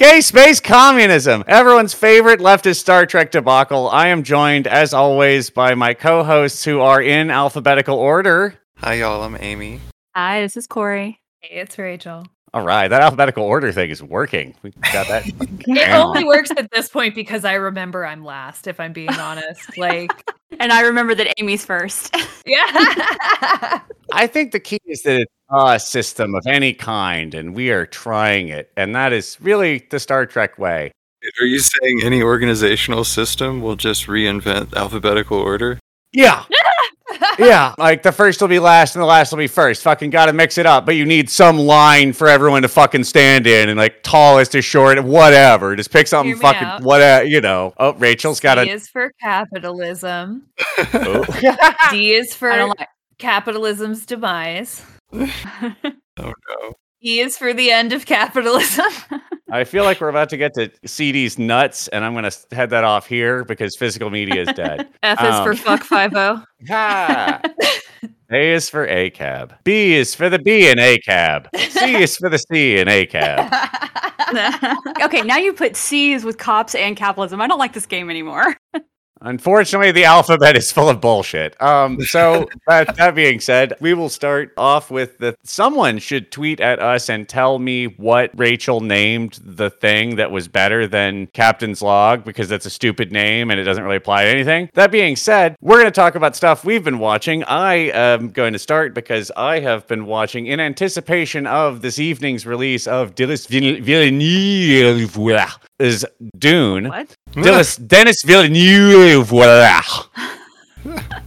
Gay space communism, everyone's favorite leftist Star Trek debacle. I am joined, as always, by my co hosts who are in alphabetical order. Hi, y'all. I'm Amy. Hi, this is Corey. Hey, it's Rachel. All right, that alphabetical order thing is working. We got that. It only works at this point because I remember I'm last, if I'm being honest. Like, And I remember that Amy's first. yeah. I think the key is that it's a system of any kind, and we are trying it. And that is really the Star Trek way. Are you saying any organizational system will just reinvent alphabetical order? Yeah. Yeah. Like the first will be last and the last will be first. Fucking gotta mix it up. But you need some line for everyone to fucking stand in and like tallest to short, whatever. Just pick something fucking out. whatever, you know. Oh, Rachel's got C a. is for capitalism. Oh. D is for like. capitalism's demise. Oh no. E is for the end of capitalism. I feel like we're about to get to CD's nuts, and I'm gonna head that off here because physical media is dead. F is Um, for fuck five oh. o. A is for A cab. B is for the B in A cab. C is for the C in A cab. okay, now you put C's with cops and capitalism. I don't like this game anymore. Unfortunately, the alphabet is full of bullshit. Um, so that, that being said, we will start off with the someone should tweet at us and tell me what Rachel named the thing that was better than Captain's Log because that's a stupid name and it doesn't really apply to anything. That being said, we're going to talk about stuff we've been watching. I am going to start because I have been watching in anticipation of this evening's release of Vill- Villeneuve is Dune. What? Dennis, Dennis Villeneuve. Voila.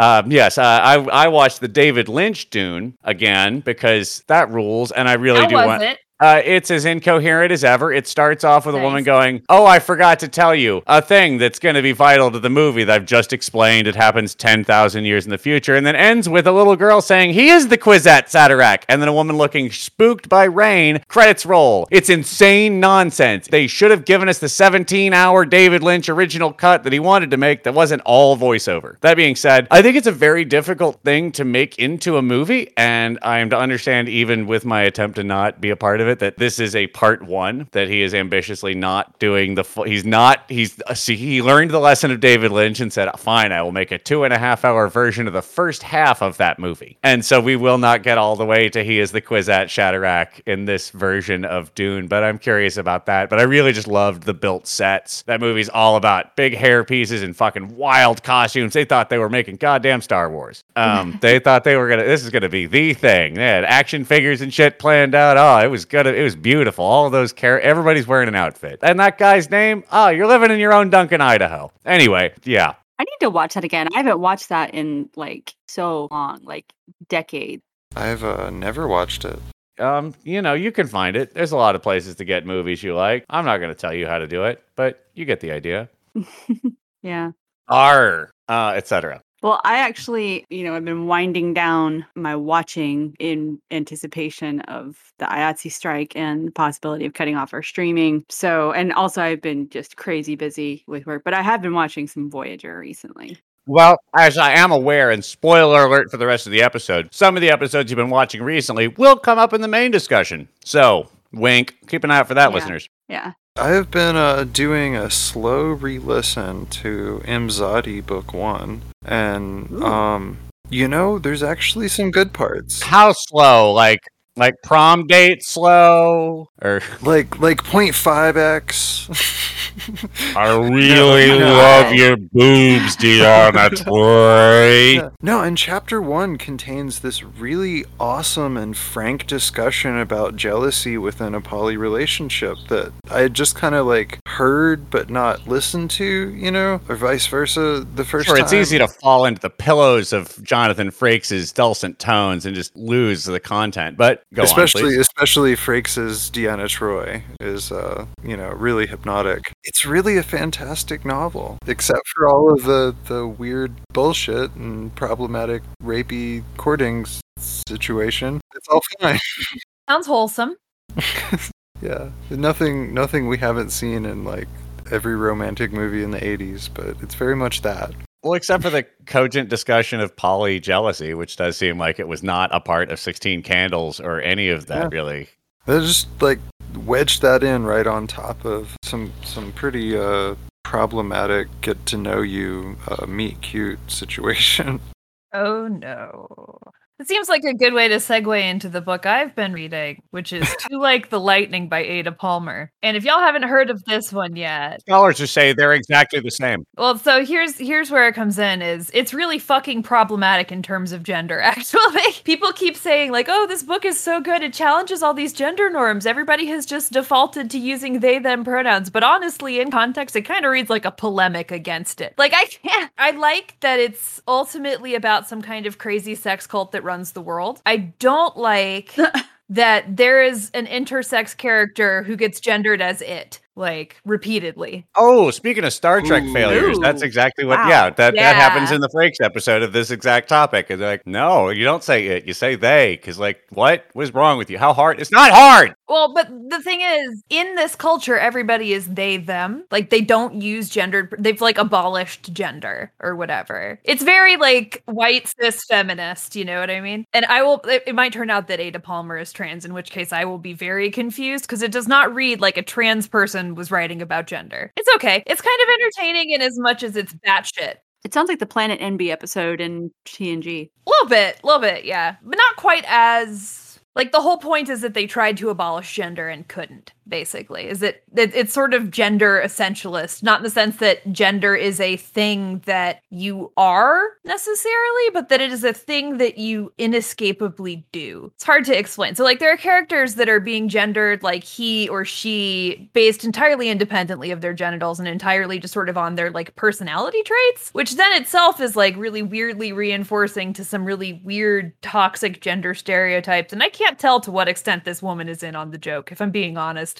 Um, yes, uh, I I watched the David Lynch Dune again because that rules, and I really How do was want. it? Uh, it's as incoherent as ever. It starts off with a woman going, "Oh, I forgot to tell you a thing that's going to be vital to the movie that I've just explained. It happens ten thousand years in the future," and then ends with a little girl saying, "He is the Kwisatz Haderach," and then a woman looking spooked by rain. Credits roll. It's insane nonsense. They should have given us the seventeen-hour David Lynch original cut that he wanted to make that wasn't all voiceover. That being said, I think it's a very difficult thing to make into a movie, and I am to understand, even with my attempt to not be a part of it, that this is a part one, that he is ambitiously not doing the full. He's not, he's, see, he learned the lesson of David Lynch and said, fine, I will make a two and a half hour version of the first half of that movie. And so we will not get all the way to he is the Kwisatz Haderach in this version of Dune, but I'm curious about that. But I really just loved the built sets. That movie's all about big hair pieces and fucking wild costumes. They thought they were making goddamn Star Wars. Um, they thought they were gonna. This is gonna be the thing. They had action figures and shit planned out. Oh, it was gonna. It was beautiful. All of those care. Everybody's wearing an outfit. And that guy's name. Oh, you're living in your own Duncan, Idaho. Anyway, yeah. I need to watch that again. I haven't watched that in like so long, like decades. I've uh, never watched it. Um, you know, you can find it. There's a lot of places to get movies you like. I'm not gonna tell you how to do it, but you get the idea. Yeah. R, uh, etc. Well, I actually, you know, I've been winding down my watching in anticipation of the IATSE strike and the possibility of cutting off our streaming. So, and also I've been just crazy busy with work, but I have been watching some Voyager recently. Well, as I am aware, and spoiler alert for the rest of the episode, some of the episodes you've been watching recently will come up in the main discussion. So, wink. Keep an eye out for that, Yeah. listeners. Yeah. I have been uh, doing a slow re-listen to Imzadi Book One, and Ooh. um, you know, there's actually some good parts. How slow? Like, like prom date slow? Or Like like 0.5 x. I really No, love your boobs, Deanna Troy. Yeah. No, and chapter one contains this really awesome and frank discussion about jealousy within a poly relationship that I had just kind of like heard but not listened to, you know, or vice versa. The first Sure, it's easy to fall into the pillows of Jonathan Frakes' dulcet tones and just lose the content. But go especially on, please. especially Frakes' Deanna Troy is uh you know really hypnotic. It's really a fantastic novel, except for all of the the weird bullshit and problematic rapey courting situation. It's all fine. Sounds wholesome. yeah, nothing nothing we haven't seen in like every romantic movie in the 80s, but it's very much that. Well, except for the cogent discussion of poly jealousy, which does seem like it was not a part of 16 Candles or any of that, Yeah. really. There's just like wedged that in right on top of some some pretty uh, problematic get to know you uh, meet cute situation. Oh no. It seems like a good way to segue into the book I've been reading, which is Too Like the Lightning by Ada Palmer. And if y'all haven't heard of this one yet, Scholars just say they're exactly the same. well, so here's here's where it comes in is it's really fucking problematic in terms of gender, actually. People keep saying, like, oh, this book is so good, it challenges all these gender norms. Everybody has just defaulted to using they them pronouns. But honestly, in context, it kind of reads like a polemic against it. Like I can't I like that it's ultimately about some kind of crazy sex cult that runs the world. I don't like that there is an intersex character who gets gendered as it, like repeatedly. Oh, speaking of Star Trek Ooh. failures, that's exactly what. Wow. Yeah, that that happens in the Frakes episode of this exact topic. And they're like, no, you don't say it, you say they, because like, what was wrong with you? How hard? It's not hard. Well, but the thing is, in this culture, everybody is they, them. Like, they don't use gendered, they've like abolished gender or whatever. It's very like white cis feminist, you know what I mean? And I will, it, it might turn out that Ada Palmer is trans, in which case I will be very confused because it does not read like a trans person was writing about gender. It's okay. It's kind of entertaining in as much as it's batshit. It sounds like the Planet NB episode in TNG. A little bit, a little bit, yeah. But not quite as like the whole point is that they tried to abolish gender and couldn't, basically. Is that it, it's sort of gender essentialist, not in the sense that gender is a thing that you are necessarily, but that it is a thing that you inescapably do. It's hard to explain. So like there are characters that are being gendered like he or she based entirely independently of their genitals and entirely just sort of on their like personality traits, which then itself is like really weirdly reinforcing to some really weird toxic gender stereotypes. And I can't tell to what extent this woman is in on the joke, if I'm being honest.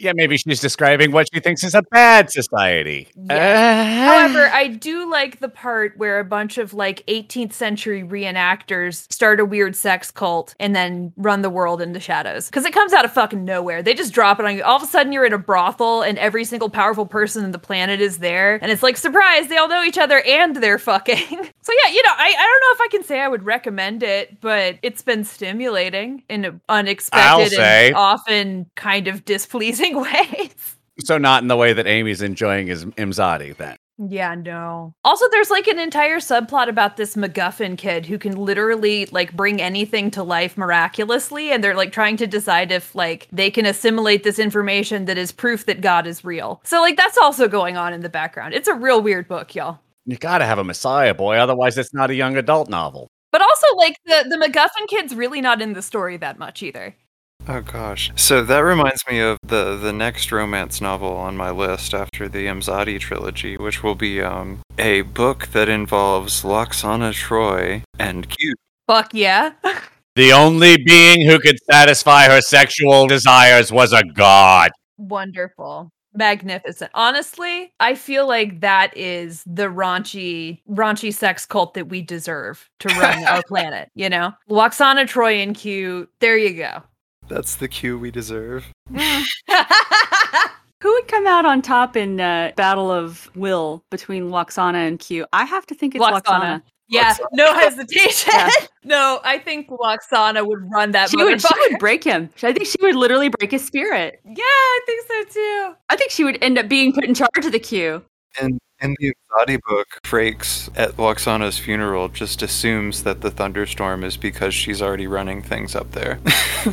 Yeah, maybe she's describing what she thinks is a bad society. However, ah. I do like the part where a bunch of like 18th century reenactors start a weird sex cult and then run the world into shadows. Because it comes out of fucking nowhere. They just drop it on you. All of a sudden, you're in a brothel and every single powerful person in the planet is there. And it's like, surprise, they all know each other and they're fucking. so, yeah, you know, I, I don't know if I can say I would recommend it, but it's been stimulating in unexpected and often kind of displeasing ways. so not in the way that Amy's enjoying his Imzadi then. Yeah, no. Also, there's like an entire subplot about this MacGuffin kid who can literally like bring anything to life miraculously, and they're like trying to decide if like they can assimilate this information that is proof that God is real. So, like, that's also going on in the background. It's a real weird book, y'all. You gotta have a Messiah boy, otherwise it's not a young adult novel. But also, like, the, the MacGuffin kid's really not in the story that much either. Oh gosh. So that reminds me of the the next romance novel on my list after the Imzadi trilogy, which will be um a book that involves Lwaxana Troy and Q. Fuck yeah. The only being who could satisfy her sexual desires was a god. Wonderful. Magnificent. Honestly, I feel like that is the raunchy, raunchy sex cult that we deserve to run our planet, you know? Lwaxana Troy and Q, there you go. That's the Q we deserve. Who would come out on top in uh, Battle of Will between Lwaxana and Q? I have to think it's Lwaxana. Lwaxana. yeah, Lwaxana. no hesitation. Yeah. no, I think Lwaxana would run that She would, she would break him. I think she would literally break his spirit. yeah, I think so too. I think she would end up being put in charge of the Q. In in the Imzadi book, Frakes at Lwaxana's funeral just assumes that the thunderstorm is because she's already running things up there.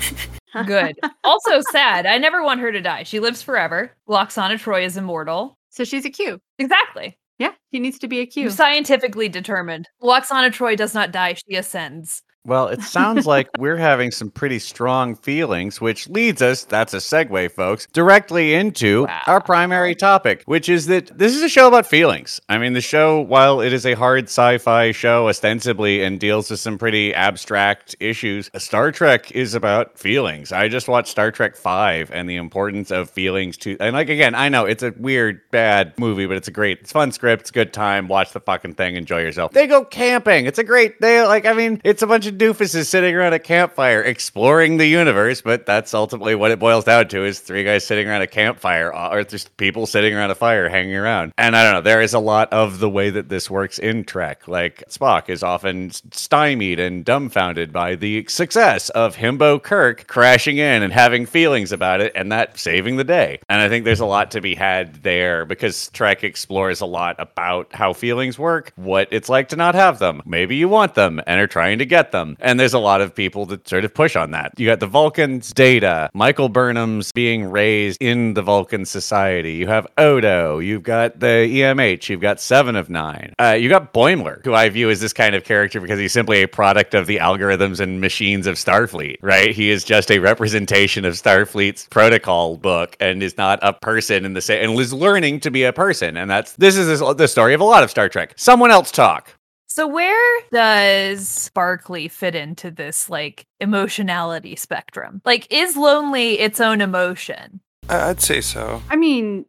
Good. also sad. I never want her to die. She lives forever. Lwaxana Troy is immortal. So she's a Q. Exactly. Yeah, she needs to be a Q. Scientifically determined. Lwaxana Troy does not die, she ascends. Well, it sounds like we're having some pretty strong feelings, which leads us, that's a segue, folks, directly into Wow. our primary topic, which is that this is a show about feelings. I mean, the show, while it is a hard sci fi show ostensibly and deals with some pretty abstract issues, Star Trek is about feelings. I just watched Star Trek 5 and the importance of feelings to, and like, again, I know it's a weird, bad movie, but it's a great, it's fun script, it's a good time, watch the fucking thing, enjoy yourself. They go camping. It's a great, they, like, I mean, it's a bunch of of doofuses sitting around a campfire exploring the universe, but that's ultimately what it boils down to is three guys sitting around a campfire uh, or just people sitting around a fire hanging around. And I don't know, there is a lot of the way that this works in Trek. Like Spock is often stymied and dumbfounded by the success of Himbo Kirk crashing in and having feelings about it and that saving the day. And I think there's a lot to be had there because Trek explores a lot about how feelings work, what it's like to not have them. Maybe you want them and are trying to get them. And there's a lot of people that sort of push on that. You got the Vulcans data, Michael Burnham's being raised in the Vulcan society. You have Odo, you've got the EMH, you've got Seven of Nine. Uh, you got Boimler, who I view as this kind of character because he's simply a product of the algorithms and machines of Starfleet, right? He is just a representation of Starfleet's protocol book and is not a person in the same and is learning to be a person. And that's this is the story of a lot of Star Trek. Someone else talk. So where does Barclay fit into this like emotionality spectrum? Like is lonely its own emotion? I- I'd say so. I mean,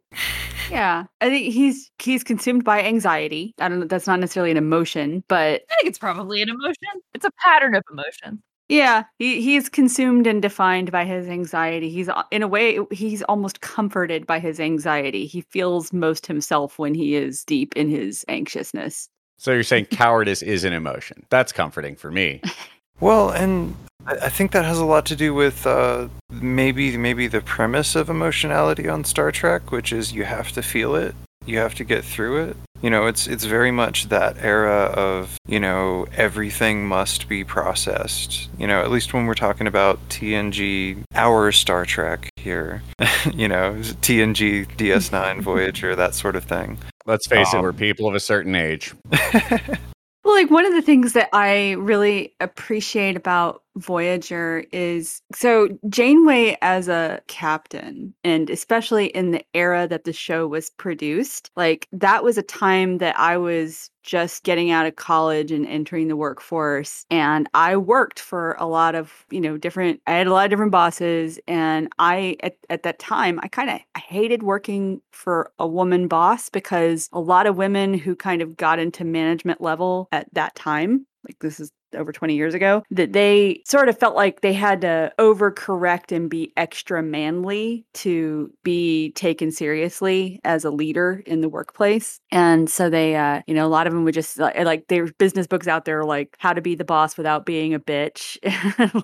yeah, I think he's he's consumed by anxiety. I don't know. That's not necessarily an emotion, but I think it's probably an emotion. It's a pattern of emotion. yeah, he he's consumed and defined by his anxiety. He's in a way he's almost comforted by his anxiety. He feels most himself when he is deep in his anxiousness. So you're saying cowardice is an emotion. That's comforting for me. Well, and I think that has a lot to do with uh, maybe maybe the premise of emotionality on Star Trek, which is you have to feel it, you have to get through it. You know, it's it's very much that era of you know everything must be processed. You know, at least when we're talking about TNG, our Star Trek here. you know, TNG, DS9, Voyager, that sort of thing. Let's face it, Um, we're people of a certain age. Well, like one of the things that I really appreciate about Voyager is so Janeway as a captain, and especially in the era that the show was produced, like that was a time that I was just getting out of college and entering the workforce. And I worked for a lot of, you know, different, I had a lot of different bosses. And I, at, at that time, I kind of hated working for a woman boss because a lot of women who kind of got into management level at that time, like this is over 20 years ago that they sort of felt like they had to overcorrect and be extra manly to be taken seriously as a leader in the workplace. And so they uh you know a lot of them would just like, like there's business books out there like how to be the boss without being a bitch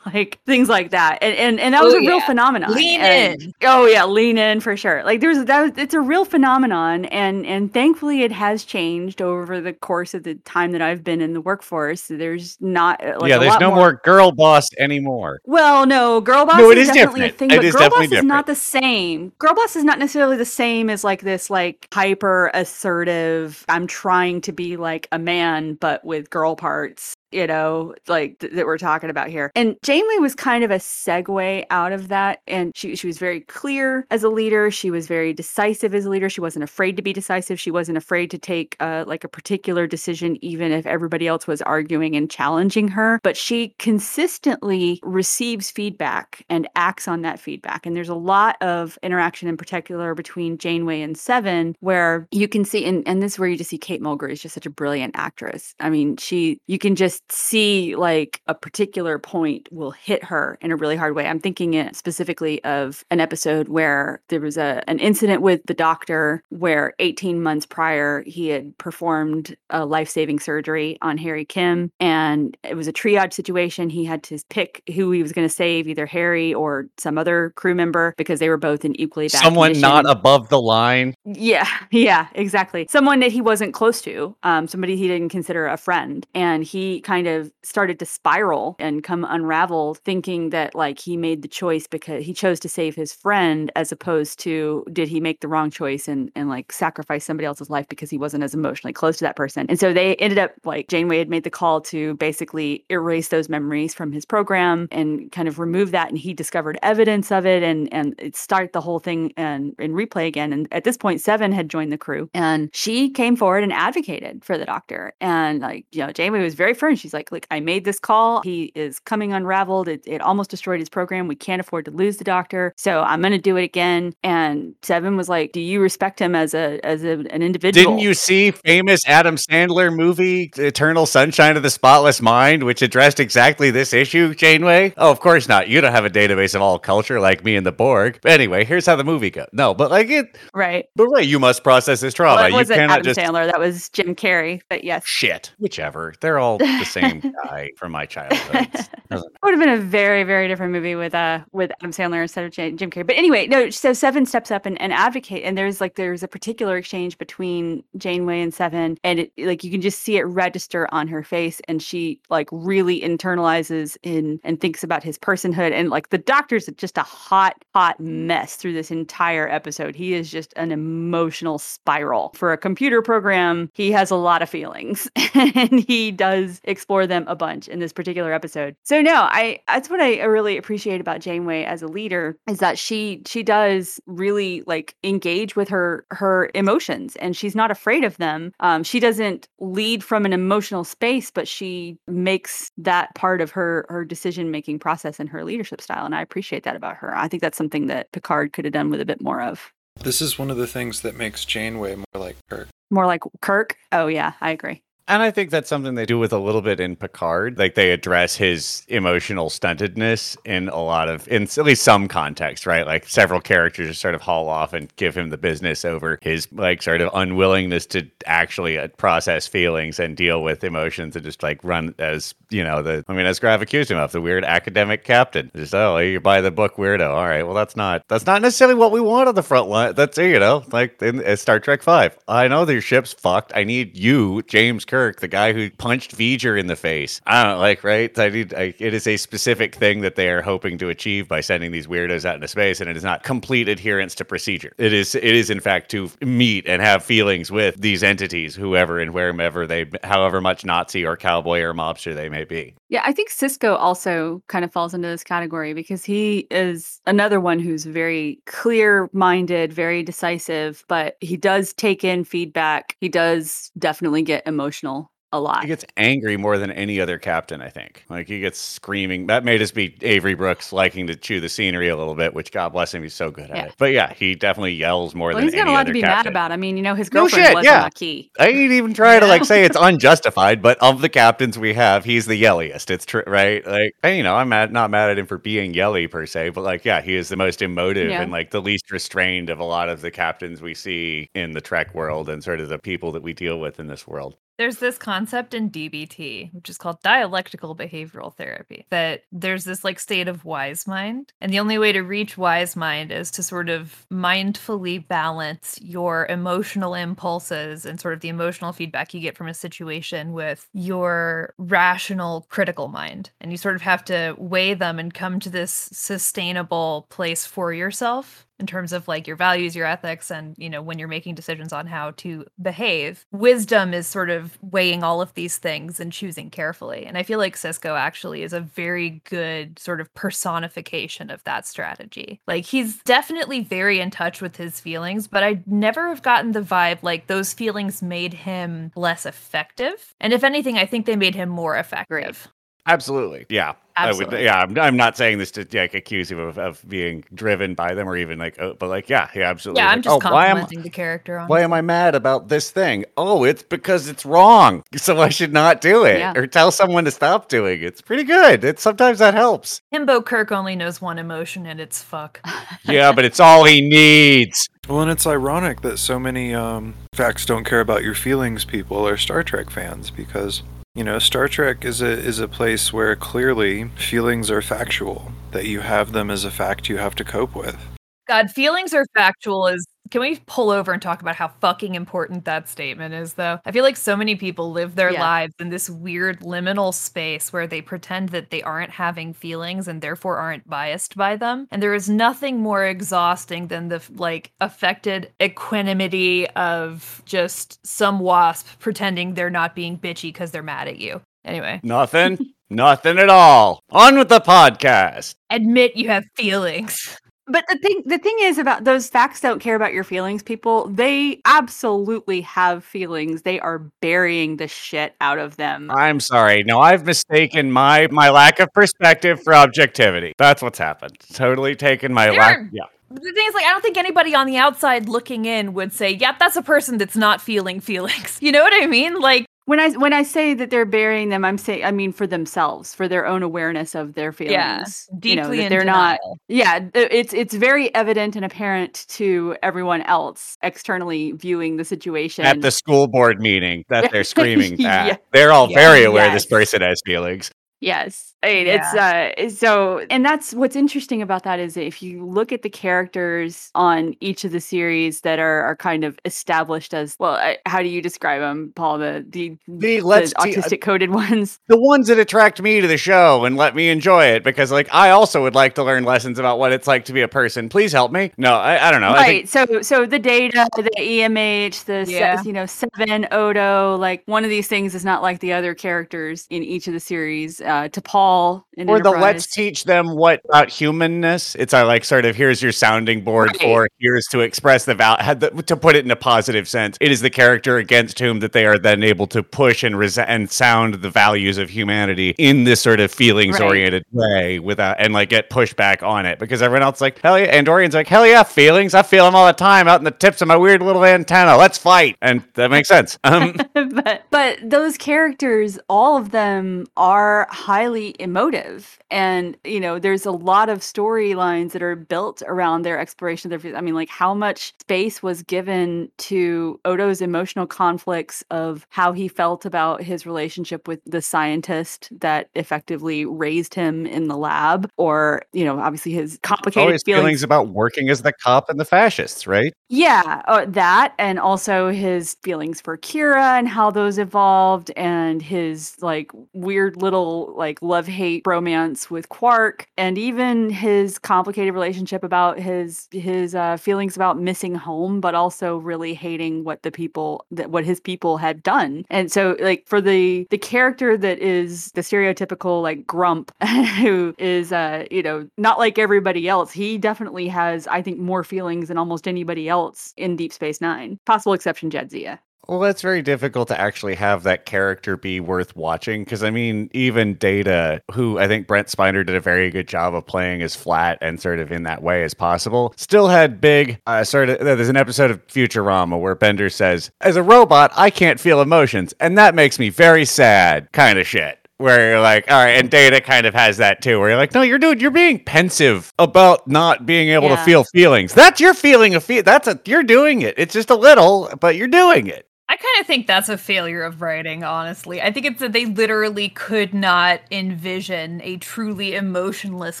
like things like that. And and, and that was Oh, a real phenomenon. Lean And- in. oh yeah lean in for sure. Like there's that was- it's a real phenomenon. And and thankfully it has changed over the course of the time that i've been in the workforce. There's not uh, like yeah, there's no more girl boss anymore. well, no, girl boss No, it is is definitely a thing, It but girl boss is not the same. Girl boss is not necessarily the same as like this like hyper assertive. I'm trying to be like a man, but with girl parts. You know, like th- that we're talking about here. And Janeway was kind of a segue out of that, and she she was very clear as a leader. She was very decisive as a leader. She wasn't afraid to be decisive. She wasn't afraid to take uh, like a particular decision, even if everybody else was arguing and challenging her. But she consistently receives feedback and acts on that feedback. And there's a lot of interaction in particular between Janeway and Seven, where you can see, and, and this is where you just see Kate Mulgrew is just such a brilliant actress. I mean, she, you can just see like a particular point will hit her in a really hard way. I'm thinking it specifically of an episode where there was a an incident with the doctor where 18 months prior he had performed a life-saving surgery on Harry Kim and it was a triage situation. He had to pick who he was going to save, either Harry or some other crew member because they were both in equally bad Someone not above the line. Yeah, yeah, exactly. Someone that he wasn't close to, um, somebody he didn't consider a friend. And he kind of started to spiral and come unraveled, thinking that like he made the choice because he chose to save his friend as opposed to did he make the wrong choice and, and like sacrifice somebody else's life because he wasn't as emotionally close to that person. And so they ended up like Janeway had made the call to basically erase those memories from his program and kind of remove that. And he discovered evidence of it and and it start the whole thing and and replay again. And at this point, Seven had joined the crew and she came forward and advocated for the doctor. And like, you know, Janeway was very firm. She's like, "Look, I made this call. He is coming unraveled. It, it almost destroyed his program. We can't afford to lose the doctor, so I'm going to do it again." And Seven was like, "Do you respect him as a as a, an individual?" Didn't you see famous Adam Sandler movie Eternal Sunshine of the Spotless Mind, which addressed exactly this issue, Janeway? Oh, of course not. You don't have a database of all culture like me and the Borg. But anyway, here's how the movie goes. No, but like it, Right. but right, you must process this trauma. Well, it you wasn't Adam just Sandler. That was Jim Carrey. But yes, shit. Whichever. They're all the same guy from my childhood. it would have been a very, very different movie with uh with Adam Sandler instead of Jim Carrey. But anyway, no. So Seven steps up and, and advocate, and there's like there's a particular exchange between Janeway and Seven, and it like you can just see it register on her face, and she like really internalizes in and thinks about his personhood, and like the Doctor's just a hot, hot mess through this entire episode. He is just an emotional spiral for a computer program. He has a lot of feelings, and he does explore them a bunch in this particular episode. So no, I that's what I really appreciate about Janeway as a leader is that she she does really like engage with her her emotions and she's not afraid of them. Um, she doesn't lead from an emotional space, but she makes that part of her her decision making process and her leadership style, and I appreciate that about her. I think that's something that Picard could have done with a bit more of. This is one of the things that makes Janeway more like Kirk. More like Kirk. Oh yeah, I agree. And I think that's something they do with a little bit in Picard. Like they address his emotional stuntedness in a lot of, in at least some context, right? Like several characters just sort of haul off and give him the business over his like sort of unwillingness to actually uh, process feelings and deal with emotions and just like run as, you know, the, I mean, as Grav accused him of, the weird academic captain. Just, oh, you buy the book weirdo. All right. Well, that's not, that's not necessarily what we want on the front line. That's, you know, like in, in Star Trek 5. I know their ship's fucked. I need you, James Kirk the guy who punched V'ger in the face. I don't know, like, right? I need, I, it is a specific thing that they are hoping to achieve by sending these weirdos out into space, and it is not complete adherence to procedure. It is, it is in fact to meet and have feelings with these entities, whoever and wherever they, however much Nazi or cowboy or mobster they may be. Yeah, I think Sisko also kind of falls into this category because he is another one who's very clear minded, very decisive, but he does take in feedback. He does definitely get emotional a lot. He gets angry more than any other captain, I think. Like he gets screaming. That may just be Avery Brooks liking to chew the scenery a little bit, which God bless him, he's so good at it. But yeah, he definitely yells more well, than he's got a lot to be captain. mad about. I mean, you know, his No girlfriend shit, was yeah. key. I ain't even try to like say it's unjustified, but of the captains we have, he's the yelliest. It's true, right? Like, and, you know, I'm mad, not mad at him for being yelly per se, but like, yeah, he is the most emotive Yeah. and like the least restrained of a lot of the captains we see in the Trek world and sort of the people that we deal with in this world. There's this concept in DBT, which is called dialectical behavioral therapy, that there's this like state of wise mind. And the only way to reach wise mind is to sort of mindfully balance your emotional impulses and sort of the emotional feedback you get from a situation with your rational critical mind. And you sort of have to weigh them and come to this sustainable place for yourself in terms of like your values, your ethics, and you know, when you're making decisions on how to behave. Wisdom is sort of weighing all of these things and choosing carefully. And I feel like Sisko actually is a very good sort of personification of that strategy. Like he's definitely very in touch with his feelings, but I never have gotten the vibe like those feelings made him less effective. And if anything, I think they made him more effective. Absolutely. Yeah. I would, Absolutely. yeah, I'm, I'm not saying this to like accuse him of, of being driven by them or even like, oh, but like, yeah, yeah, absolutely. Yeah, I'm Like, just oh, why am, complimenting the character on why am I mad about this thing? Oh, it's because it's wrong. So I should not do it Yeah. or tell someone to stop doing it. It's pretty good. It sometimes that helps. Himbo Kirk only knows one emotion and it's fuck. Yeah, but it's all he needs. Well, and it's ironic that so many um, facts don't care about your feelings people are Star Trek fans because you know Star Trek is a is a place where clearly feelings are factual that you have them as a fact you have to cope with. God, feelings are factual is can we pull over and talk about how fucking important that statement is though? I feel like so many people live their Yeah. lives in this weird liminal space where they pretend that they aren't having feelings and therefore aren't biased by them. And there is nothing more exhausting than the like affected equanimity of just some wasp pretending they're not being bitchy because they're mad at you. Anyway, Nothing. Nothing at all. On with the podcast. admit you have feelings. But the thing the thing is about those facts don't care about your feelings, people. They absolutely have feelings. They are burying the shit out of them. I'm sorry. No, I've mistaken my my lack of perspective for objectivity. That's what's happened. Totally taken my There lack. Yeah. The thing is, like, I don't think anybody on the outside looking in would say, "Yep, that's a person that's not feeling feelings." You know what I mean? Like, When I when I say that they're burying them, I'm saying I mean for themselves, for their own awareness of their feelings. yeah, You know, deeply that in they're not. Yeah, it's it's very evident and apparent to everyone else externally viewing the situation. At the school board meeting that they're screaming Yeah. They're all Yeah. very aware this person has feelings. Yes. I mean, it's uh so and that's what's interesting about that is if you look at the characters on each of the series that are are kind of established as well I, how do you describe them Paul the the, The the let's see, uh, autistic coded ones the ones that attract me to the show and let me enjoy it because like I also would like to learn lessons about what it's like to be a person. Please help me. No, I, I don't know. I right think so so the data the EMH the se- you know 7 Odo like one of these things is not like the other characters in each of the series uh to Paul or the let's teach them what about humanness. It's our like sort of here's your sounding board Right. for here's to express the value had the, to put it in a positive sense. It is the character against whom that they are then able to push and res- and sound the values of humanity in this sort of feelings oriented way without and like get pushback on it because everyone else is like hell yeah Andorian's like hell yeah feelings I feel them all the time out in the tips of my weird little antenna. Let's fight and that makes sense. Um, but but those characters all of them are highly emotive and you know there's a lot of storylines that are built around their exploration of their i mean like how much space was given to odo's emotional conflicts of how he felt about his relationship with the scientist that effectively raised him in the lab or you know obviously his complicated feelings feelings about working as the cop and the fascists, right? yeah, uh, that and also his feelings for Kira and how those evolved and his like weird little like love-hate romance with Quark and even his complicated relationship about his his uh, feelings about missing home but also really hating what the people that what his people had done. And so like for the the character that is the stereotypical like grump who is uh you know not like everybody else, he definitely has I think more feelings than almost anybody else in Deep Space 9. Possible exception Jadzia. Well, that's very difficult to actually have that character be worth watching because I mean, even Data, who I think Brent Spiner did a very good job of playing as flat and sort of in that way as possible, still had big uh, sort of. There's an episode of Futurama where Bender says, "As a robot, I can't feel emotions, and that makes me very sad." Kind of shit. Where you're like, all right, and Data kind of has that too, where you're like, no, you're dude, you're being pensive about not being able to feel feelings. That's your feeling of feel. That's a you're doing it. It's just a little, but you're doing it. I kind of think that's a failure of writing, honestly. I think it's that they literally could not envision a truly emotionless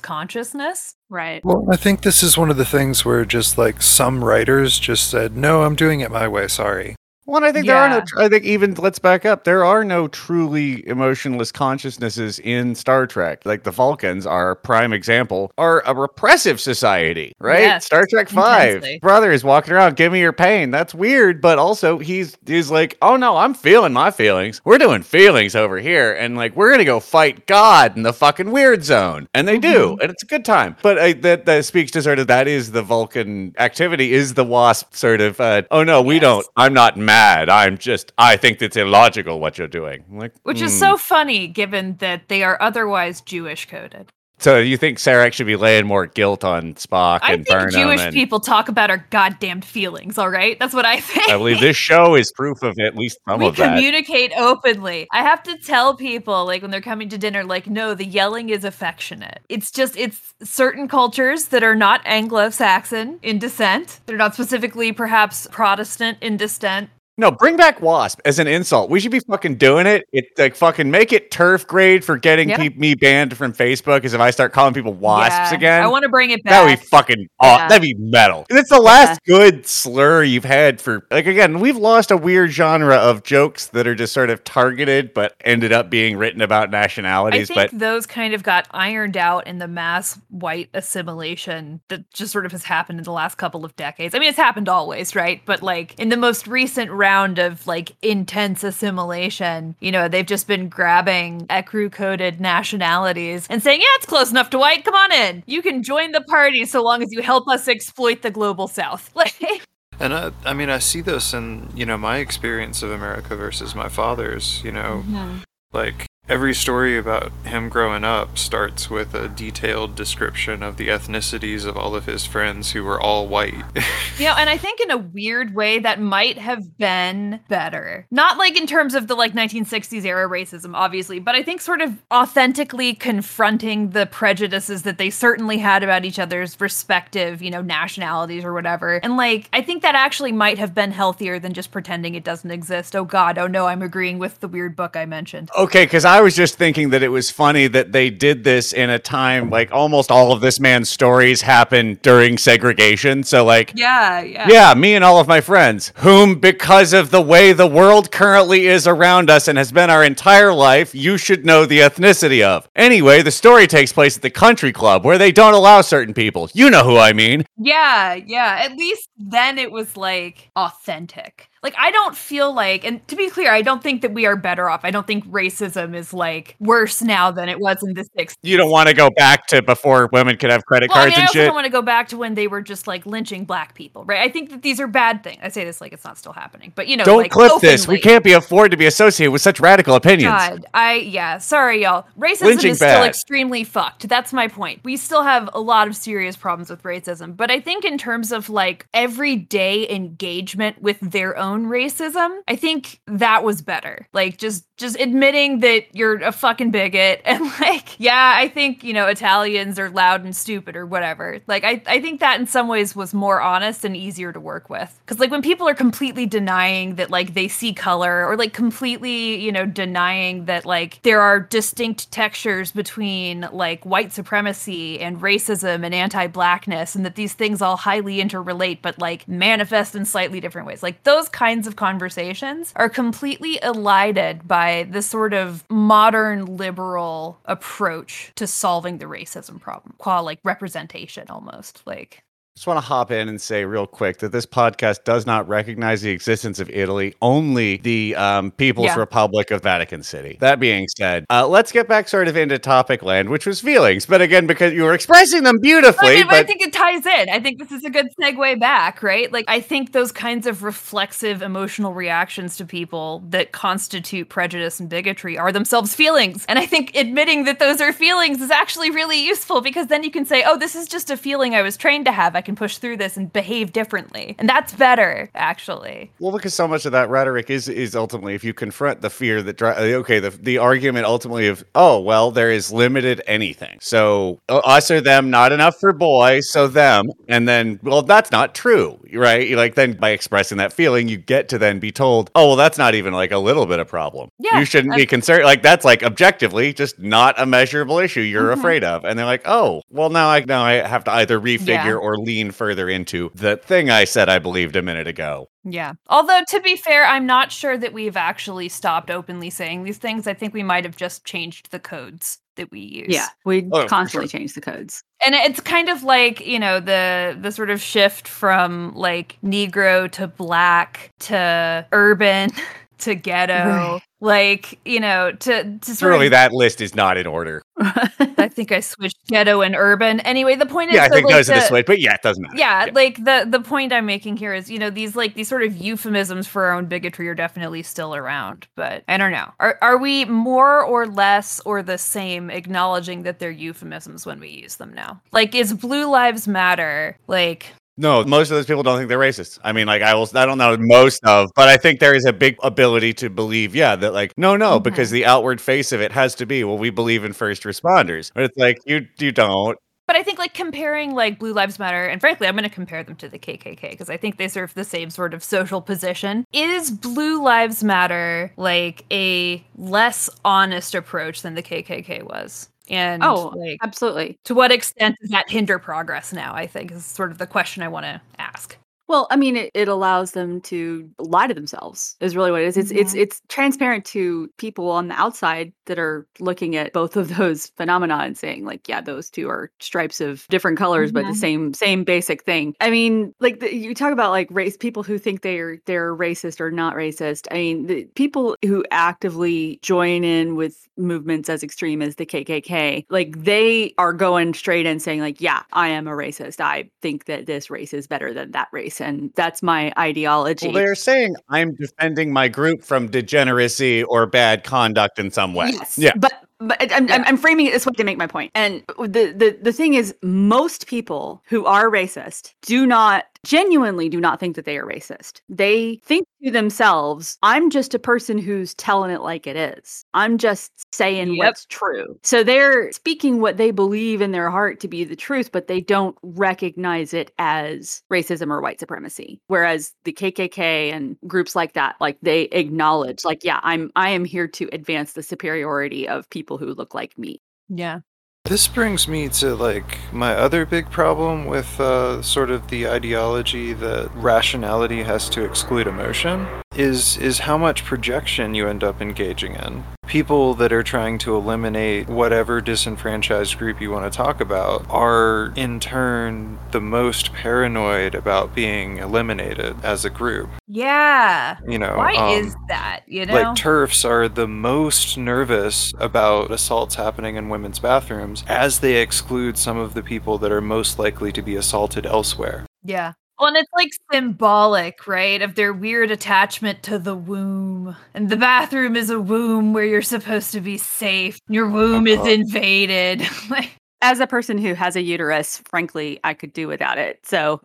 consciousness. Right. Well, I think this is one of the things where just like some writers just said, "No, I'm doing it my way. Sorry." Well, I think there are no. I think even let's back up. There are no truly emotionless consciousnesses in Star Trek. Like the Vulcans are a prime example. Are a repressive society, right? Yes, Star Trek Five. intensely. Brother is walking around, give me your pain. That's weird, but also he's he's like, oh no, I'm feeling my feelings. We're doing feelings over here, and like we're gonna go fight God in the fucking weird zone, and they do, and it's a good time. But I, that that speaks to sort of that is the Vulcan activity. Is the Wasp sort of? Uh, oh no, we Yes. don't. I'm not mad. I'm just. I think it's illogical what you're doing. I'm like, Which is hmm. so funny given that they are otherwise Jewish coded. So you think Sarek should be laying more guilt on Spock I and think Burnham? Jewish and, people talk about our goddamn feelings, all right? That's what I think. I believe this show is proof of at least some we of that. communicate openly. I have to tell people, like when they're coming to dinner, like, no, the yelling is affectionate. It's just, it's certain cultures that are not Anglo Saxon in descent. They're not specifically perhaps Protestant in descent. No, bring back Wasp as an insult. We should be fucking doing it. It like fucking make it turf grade for getting Yeah. pe- me banned from Facebook. Is if I start calling people wasps Yeah, again. I want to bring it back. that would be fucking aw- Yeah. that'd be metal. And it's the last good slur you've had for like again, we've lost a weird genre of jokes that are just sort of targeted but ended up being written about I nationalities. think But those kind of got ironed out in the mass white assimilation that just sort of has happened in the last couple of decades. I mean, it's happened always, right? But like in the most recent round of like intense assimilation. You know, they've just been grabbing ecru coded nationalities and saying, yeah, it's close enough to white. Come on in. You can join the party so long as you help us exploit the global south. Like, And I, I mean, I see this in you know my experience of America versus my father's. You know, mm-hmm. like every story about him growing up starts with a detailed description of the ethnicities of all of his friends who were all white. You know, and I think in a weird way that might have been better. Not like in terms of the like 1960s era racism, obviously, but I think sort of authentically confronting the prejudices that they certainly had about each other's respective, you know, nationalities or whatever. And like, I think that actually might have been healthier than just pretending it doesn't exist. Oh God, oh no, I'm agreeing with the weird book I mentioned. Okay, because I was just thinking that it was funny that they did this in a time like almost all of this man's stories happened during segregation. So, like, Yeah, yeah. yeah, me and all of my friends, whom, because of the way the world currently is around us and has been our entire life, you should know the ethnicity of. Anyway, the story takes place at the country club where they don't allow certain people. You know who I mean. Yeah, yeah. At least then it was like authentic. Like I don't feel like and to be clear, I don't think that we are better off. I don't think racism is like worse now than it was in the 60s. You don't want to go back to before women could have credit Well, I cards mean, I and also shit. don't want to go back to when they were just like lynching black people, right? I think that these are bad things. I say this like it's not still happening, but you know, Don't like, clip this. We can't be afford to be associated with such radical opinions. God, I yeah, sorry y'all. Racism Lynching is still extremely fucked. That's my point. We still have a lot of serious problems with racism, but I think in terms of like everyday engagement with their own racism, I think that was better. Like just just admitting that you're a fucking bigot and like yeah, I think, you know, Italians are loud and stupid or whatever. Like I I think that in some ways was more honest and easier to work with. Cuz like when people are completely denying that like they see color or like completely, you know, denying that like there are distinct textures between like white supremacy and racism and anti-blackness and that these things all highly interrelate but like manifest in slightly different ways. Like those kinds of conversations are completely elided by the sort of modern liberal approach to solving the racism problem, qua like representation almost. Like just want to hop in and say real quick that this podcast does not recognize the existence of Italy, only the um, People's Yeah. Republic of Vatican City. That being said, uh, let's get back sort of into topic land, which was feelings. But again, because you were expressing them beautifully, I mean, but I think it ties in. I think this is a good segue back, right? Like, I think those kinds of reflexive emotional reactions to people that constitute prejudice and bigotry are themselves feelings. And I think admitting that those are feelings is actually really useful because then you can say, oh, this is just a feeling I was trained to have. I can push through this and behave differently. And that's better, actually. well, because so much of that rhetoric is is ultimately if you confront the fear that dri- okay, the the argument ultimately of oh well, there is limited anything. So uh, us or them, not enough for boy, so them, and then well, that's not true, right? Like then by expressing that feeling, you get to then be told, oh well, that's not even like a little bit of problem. Yeah, you shouldn't be concerned. Like that's like objectively just not a measurable issue you're Mhm. afraid of, and they're like, oh well, now I now I have to either refigure Yeah. or lean further into the thing I said I believed a minute ago. Yeah. Although, to be fair, I'm not sure that we've actually stopped openly saying these things. I think we might have just changed the codes that we use. Yeah, we Oh, for constantly change the codes. and it's kind of like you know the the sort of shift from like negro to black to urban to ghetto Right. like you know to to sort Surely of that list is not in order. i think i switched ghetto and urban anyway the point is Yeah, I that, think like, those are the the- switch, but yeah, it doesn't matter. yeah, like the the point I'm making here is, you know, these like these sort of euphemisms for our own bigotry are definitely still around, but I don't know. Are are we more or less or the same acknowledging that they're euphemisms when we use them now? Like is blue lives matter like No, most of those people don't think they're racist. I mean, like I will, I don't know most of, but I think there is a big ability to believe, yeah, that like no, no, because the outward face of it has to be, well, we believe in first responders, but it's like you you don't. but I think like comparing like Blue Lives Matter and frankly I'm going to compare them to the KKK because I think they serve the same sort of social position. Is Blue Lives Matter like a less honest approach than the KKK was? And Oh, like absolutely. to what extent does that hinder progress now? I think is sort of the question I want to ask. Well, I mean, it, it allows them to lie to themselves. Is really what it is. It's it's it's transparent to people on the outside that are looking at both of those phenomena and saying, like, yeah, those two are stripes of different colors, but the Mhm. same same basic thing. I mean, like the, you talk about like race people who think they're they're racist or not racist. I mean, the people who actively join in with movements as extreme as the KKK, like they are going straight and saying, like, yeah, I am a racist. I think that this race is better than that race, and that's my ideology. Well, they're saying I'm defending my group from degeneracy or bad conduct in some way. Yes. Yeah. But but I'm, I'm, I'm framing it this way to make my point. And the, the the thing is, most people who are racist do not genuinely do not think that they are racist. They think to themselves, "I'm just a person who's telling it like it is. I'm just saying Yep. what's true." So they're speaking what they believe in their heart to be the truth, but they don't recognize it as racism or white supremacy. Whereas the KKK and groups like that, like they acknowledge, like, yeah, I'm I am here to advance the superiority of people who look like me. Yeah. This brings me to like my other big problem with uh, sort of the ideology that rationality has to exclude emotion is is how much projection you end up engaging in. People that are trying to eliminate whatever disenfranchised group you want to talk about are in turn the most paranoid about being eliminated as a group. Yeah. You know, Why um, is that? You know? like TERFs are the most nervous about assaults happening in women's bathrooms as they exclude some of the people that are most likely to be assaulted elsewhere. Yeah. Well, and it's like symbolic, right? Of their weird attachment to the womb. And the bathroom is a womb where you're supposed to be safe. Your womb is Uh-huh. invaded. like, As a person who has a uterus, frankly, I could do without it. So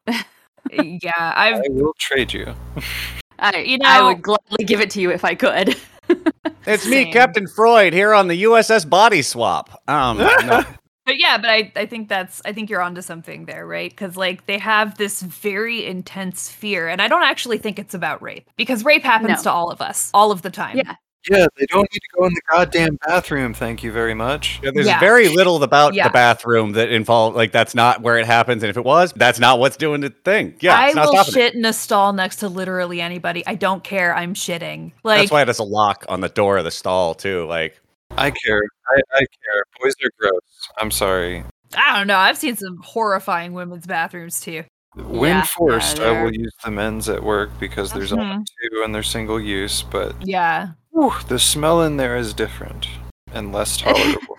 yeah, I've, I will trade you. I, You know, I would gladly give it to you if I could. It's me, Captain Freud, here on the USS Body Swap. Um, no. But yeah, but I, I think that's, I think you're onto something there, right? Because like they have this very intense fear. And I don't actually think it's about rape because rape happens No. to all of us all of the time. Yeah. Yeah, they don't need to go in the goddamn bathroom, thank you very much. Yeah, there's Yeah. very little about Yeah. the bathroom that involve like that's not where it happens, and if it was, that's not what's doing the thing. Yeah, I it's not will stopping it. shit in a stall next to literally anybody. I don't care. I'm shitting. Like, That's why there's a lock on the door of the stall too. Like, I care. I, I care. Boys are gross. I'm sorry. I don't know. I've seen some horrifying women's bathrooms too. When Yeah, forced, yeah, I will use the men's at work because there's only Mhm. two and they're single use, but Yeah. whew, the smell in there is different and less tolerable.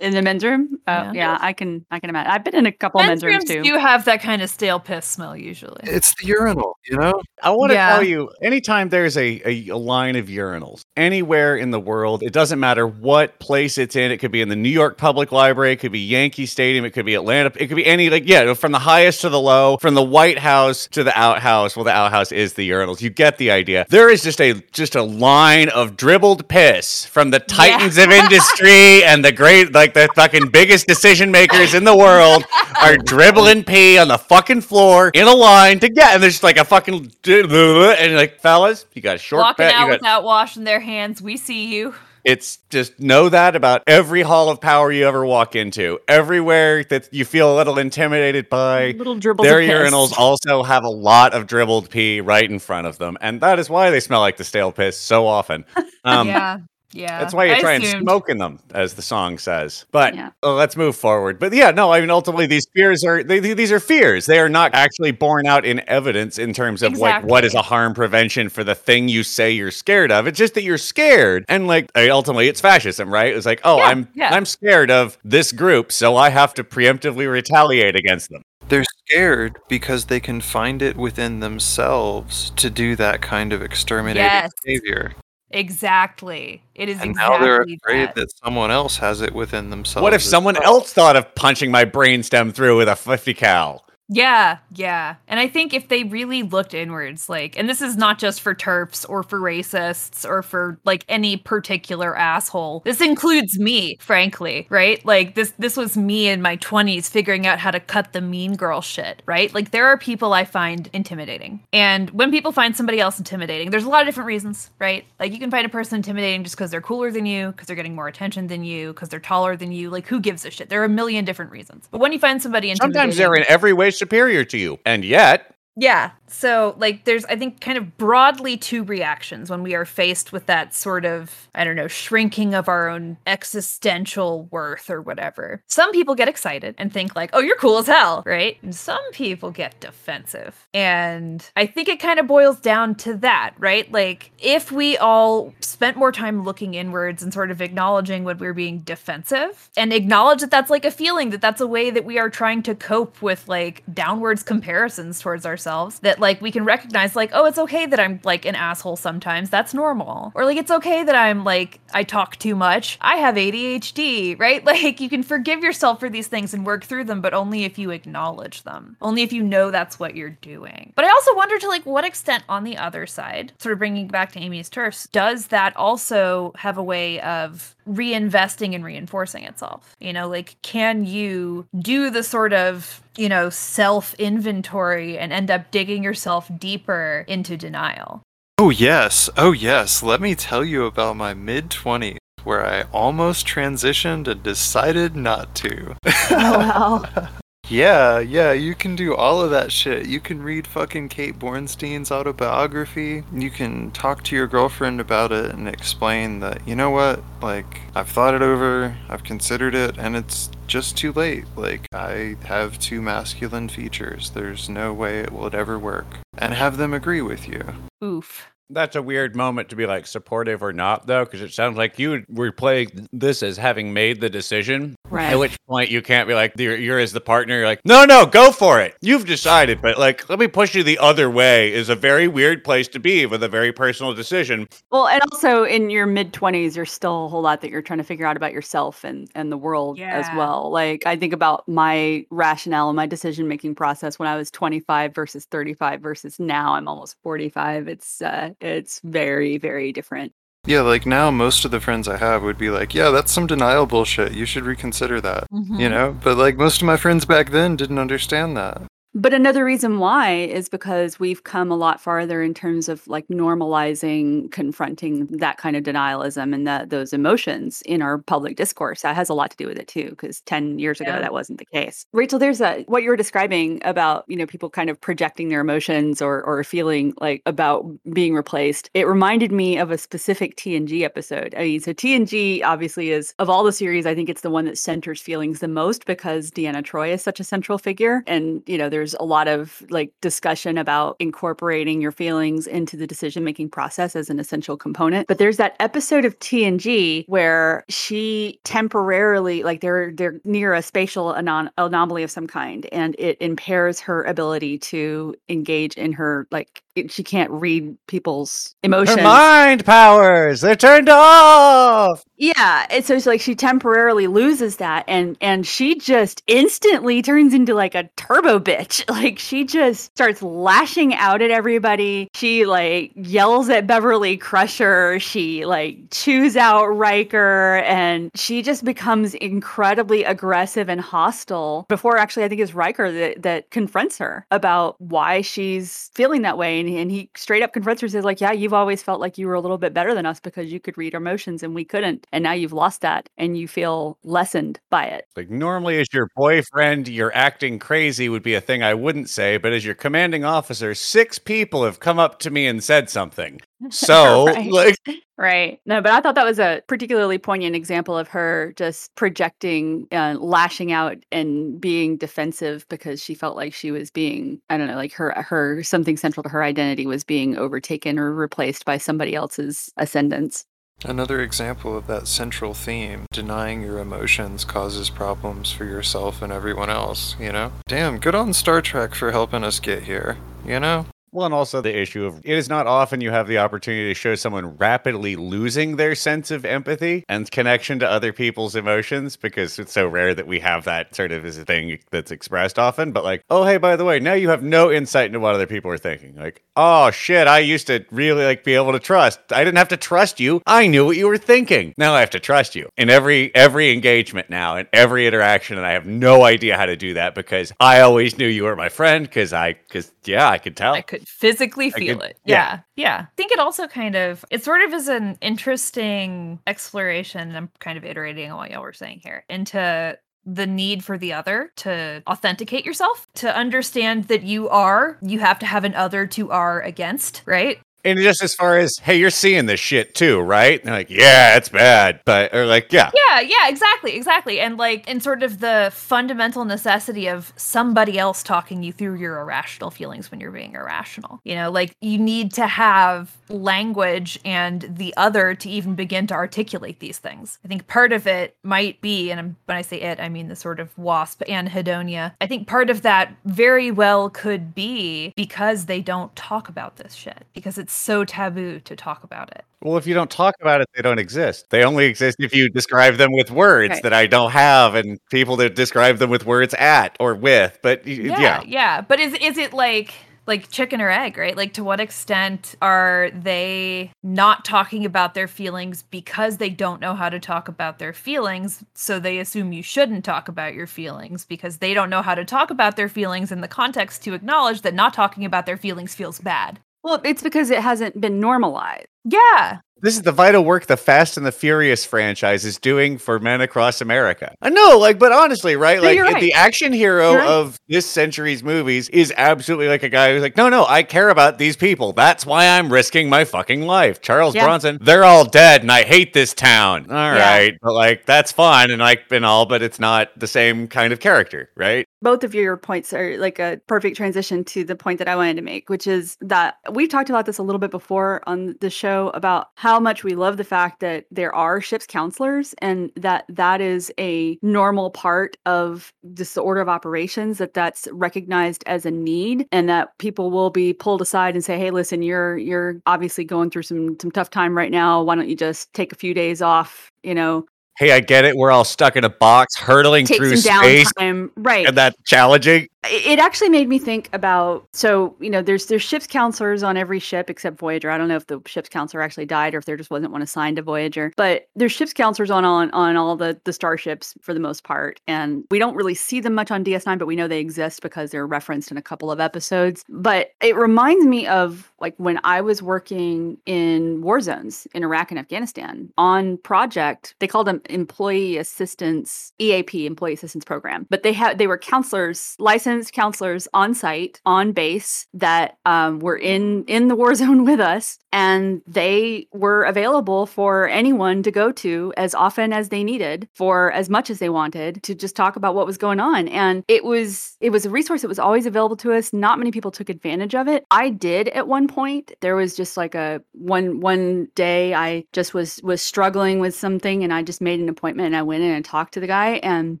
In the men's room? Oh, Yeah. yeah, I can I can imagine. I've been in a couple Men's men's, rooms rooms too. do have that kind of stale piss smell usually. It's the urinal, you know? I want to Yeah. tell you, anytime there's a, a, a line of urinals anywhere in the world, it doesn't matter what place it's in. It could be in the New York Public Library, it could be Yankee Stadium, it could be Atlanta, it could be any, like, yeah, from the highest to the low, from the White House to the outhouse. Well, the outhouse is the urinals. You get the idea. There is just a just a line of dribbled piss from the titans of industry and the great, like, the fucking biggest decision makers in the world are dribbling pee on the fucking floor in a line to get, and there's like a fucking and you're like fellas, you got a short Walking bet. out got, without washing their hands. We see you. it's just know that about every hall of power you ever walk into. Everywhere that you feel a little intimidated by, Little dribbles their of piss. urinals also have a lot of dribbled pee right in front of them, and that is why they smell like the stale piss so often. Um, yeah. Yeah. That's why you I try and smoke in them, as the song says. But Yeah. uh, let's move forward. But yeah, no, I mean, ultimately, these fears are they, they- these are fears. They are not actually borne out in evidence in terms of like what is a harm prevention for the thing you say you're scared of. It's just that you're scared, and like I- ultimately, it's fascism, right? It's like, oh, Yeah, I'm yeah. I'm scared of this group, so I have to preemptively retaliate against them. They're scared because they can find it within themselves to do that kind of exterminating Yes. behavior. Exactly. It is And exactly now they're afraid that. that. someone else has it within themselves. what if someone well. else thought of punching my brainstem through with a 50 cal? Yeah, yeah. And I think if they really looked inwards, like, and this is not just for TERFs or for racists or for like any particular asshole. This includes me, frankly, right? Like this this was me in my 20s figuring out how to cut the mean girl shit, right? Like there are people I find intimidating. And when people find somebody else intimidating, there's a lot of different reasons, right? Like you can find a person intimidating just because they're cooler than you, because they're getting more attention than you, because they're taller than you. Like who gives a shit? There are a million different reasons. But when you find somebody intimidating, Sometimes they're in every way superior to you, and yet Yeah. So, like, there's, I think, kind of broadly two reactions when we are faced with that sort of, I don't know, shrinking of our own existential worth or whatever. Some people get excited and think, like, oh, you're cool as hell, right? And some people get defensive. And I think it kind of boils down to that, right? Like, if we all spent more time looking inwards and sort of acknowledging when we're being defensive and acknowledge that that's like a feeling, that that's a way that we are trying to cope with like downwards comparisons towards ourselves, that like we can recognize, like, oh, it's okay that I'm like an asshole sometimes. That's normal. Or like, it's okay that I'm like, I talk too much. I have ADHD, right? Like, you can forgive yourself for these things and work through them, but only if you acknowledge them, only if you know that's what you're doing. But I also wonder to like what extent on the other side, sort of bringing back to Amy's TERFs, does that also have a way of reinvesting and reinforcing itself? You know, like, can you do the sort of you know, self inventory and end up digging yourself deeper into denial. Oh, yes. Oh, yes. Let me tell you about my mid 20s where I almost transitioned and decided not to. Oh, wow. Yeah, yeah, you can do all of that shit. You can read fucking Kate Bornstein's autobiography. You can talk to your girlfriend about it and explain that, you know what, like, I've thought it over, I've considered it, and it's just too late. Like, I have two masculine features. There's no way it would ever work. And have them agree with you. Oof. That's a weird moment to be like supportive or not, though, because it sounds like you were playing this as having made the decision. Right. At which point you can't be like, you're, you're as the partner, you're like, no, no, go for it. You've decided, but like, let me push you the other way is a very weird place to be with a very personal decision. Well, and also in your mid 20s, there's still a whole lot that you're trying to figure out about yourself and, and the world as well. Like, I think about my rationale and my decision making process when I was 25 versus 35 versus now I'm almost 45. It's, uh, it's very, very different. Yeah, like now most of the friends I have would be like, yeah, that's some denial bullshit. You should reconsider that. Mm-hmm. You know? But like most of my friends back then didn't understand that. But another reason why is because we've come a lot farther in terms of like normalizing confronting that kind of denialism and that those emotions in our public discourse. That has a lot to do with it too, because 10 years ago Yeah. that wasn't the case. Rachel, there's a what you were describing about, you know, people kind of projecting their emotions or or feeling like about being replaced. It reminded me of a specific TNG episode. I mean, so TNG obviously is of all the series, I think it's the one that centers feelings the most because Deanna Troi is such a central figure. And, you know, there's a lot of like discussion about incorporating your feelings into the decision making process as an essential component. But there's that episode of TNG where she temporarily, like they're they're near a spatial anon- anomaly of some kind, and it impairs her ability to engage in her like it- she can't read people's Her emotions. mind powers, they're turned off. Yeah, and so it's like she temporarily loses that, and and she just instantly turns into like a turbo bitch. Like she just starts lashing out at everybody. She like yells at Beverly Crusher. She like chews out Riker, and she just becomes incredibly aggressive and hostile. Before actually, I think it's Riker that that confronts her about why she's feeling that way, and, and he straight up confronts her. And says like, "Yeah, you've always felt like you were a little bit better than us because you could read our emotions and we couldn't." and now you've lost that and you feel lessened by it. Like normally, as your boyfriend, you're acting crazy would be a thing I wouldn't say, but as your commanding officer, six people have come up to me and said something. So, Right. like, Right. No, but I thought that was a particularly poignant example of her just projecting, uh, lashing out and being defensive because she felt like she was being, I don't know, like her, her, something central to her identity was being overtaken or replaced by somebody else's ascendance. Another example of that central theme, denying your emotions causes problems for yourself and everyone else, you know? Damn, good on Star Trek for helping us get here, you know? Well, and also the issue of it is not often you have the opportunity to show someone rapidly losing their sense of empathy and connection to other people's emotions because it's so rare that we have that sort of as a thing that's expressed often. But like, oh, hey, by the way, now you have no insight into what other people are thinking. Like, oh shit, I used to really like be able to trust. I didn't have to trust you. I knew what you were thinking. Now I have to trust you in every every engagement now and every interaction, and I have no idea how to do that because I always knew you were my friend because I because yeah, I could tell. I could physically feel could- it. yeah. Yeah. Yeah. I think it also kind of it sort of is an interesting exploration. I'm kind of iterating on what y'all were saying here into the need for the other to authenticate yourself, to understand that you are, you have to have an other to are against, right? And just as far as, hey, you're seeing this shit too, right? And they're like, yeah, it's bad. But, or like, yeah. Yeah, yeah, exactly, exactly. And like, in sort of the fundamental necessity of somebody else talking you through your irrational feelings when you're being irrational. You know, like you need to have language and the other to even begin to articulate these things. I think part of it might be, and when I say it, I mean the sort of wasp anhedonia. I think part of that very well could be because they don't talk about this shit, because it's so taboo to talk about it. Well, if you don't talk about it, they don't exist. They only exist if you describe them with words Right. that I don't have, and people that describe them with words at or with. But Yeah, yeah, yeah. But is is it like like chicken or egg, right? Like to what extent are they not talking about their feelings because they don't know how to talk about their feelings, so they assume you shouldn't talk about your feelings because they don't know how to talk about their feelings in the context to acknowledge that not talking about their feelings feels bad. Well, it's because it hasn't been normalized. Yeah. This is the vital work the Fast and the Furious franchise is doing for men across America. I know, like, but honestly, right? No, Like, right. the action hero right. of this century's movies is absolutely like a guy who's like, no, no, I care about these people. That's why I'm risking my fucking life. Charles Yeah. Bronson, they're all dead, and I hate this town. All Yeah. right, but like, that's fun and like, and all, but it's not the same kind of character, right? both of your points are like a perfect transition to the point that I wanted to make, which is that we've talked about this a little bit before on the show about how much we love the fact that there are ship's counselors and that that is a normal part of this order of operations that that's recognized as a need and that people will be pulled aside and say hey listen you're you're obviously going through some some tough time right now why don't you just take a few days off you know Hey, I get it. We're all stuck in a box, hurtling take through space, downtime right and that's challenging. It actually made me think about so you know there's there's ship's counselors on every ship except Voyager. I don't know if the ship's counselor actually died or if there just wasn't one assigned to Voyager. But there's ship's counselors on on on all the the starships for the most part, and we don't really see them much on DS9, but we know they exist because they're referenced in a couple of episodes. But it reminds me of like when I was working in war zones in Iraq and Afghanistan on project. They called them employee assistance EAP, employee assistance program. But they had they were counselors, licensed counselors on site, on base that um, were in in the war zone with us, and they were available for anyone to go to as often as they needed for as much as they wanted to just talk about what was going on. And it was it was a resource that was always available to us. Not many people took advantage of it. I did at one point. There was just like a one one day I just was was struggling with something and I just made an appointment and I went in and talked to the guy and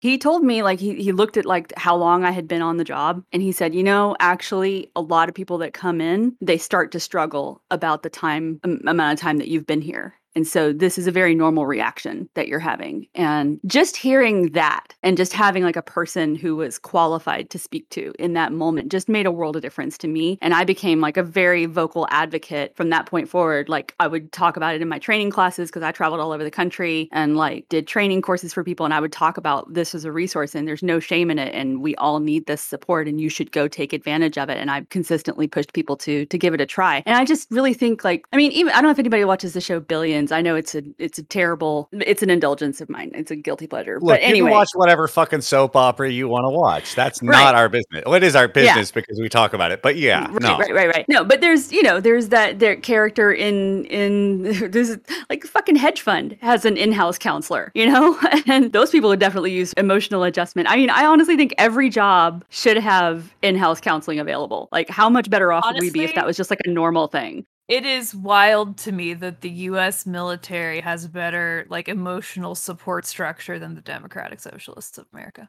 he told me like he he looked at like how long I had been on the job and he said, "You know, actually a lot of people that come in, they start to struggle about the time amount of time that you've been here." And so this is a very normal reaction that you're having. And just hearing that and just having like a person who was qualified to speak to in that moment just made a world of difference to me. And I became like a very vocal advocate from that point forward. Like I would talk about it in my training classes because I traveled all over the country and like did training courses for people. And I would talk about this as a resource and there's no shame in it. And we all need this support and you should go take advantage of it. And I've consistently pushed people to to give it a try. And I just really think like, I mean, even I don't know if anybody watches the show Billions. I know it's a it's a terrible it's an indulgence of mine. It's a guilty pleasure. Look, but you anyway, can watch whatever fucking soap opera you want to watch. That's Right. not our business. Well, it is our business because we talk about it. But yeah, right, no. right, right, right. No, but there's you know there's that their character in in this like fucking hedge fund has an in-house counselor, you know, and those people would definitely use emotional adjustment. I mean, I honestly think every job should have in-house counseling available. Like, how much better off would we be if that was just like a normal thing? It is wild to me that the US military has better like emotional support structure than the Democratic Socialists of America.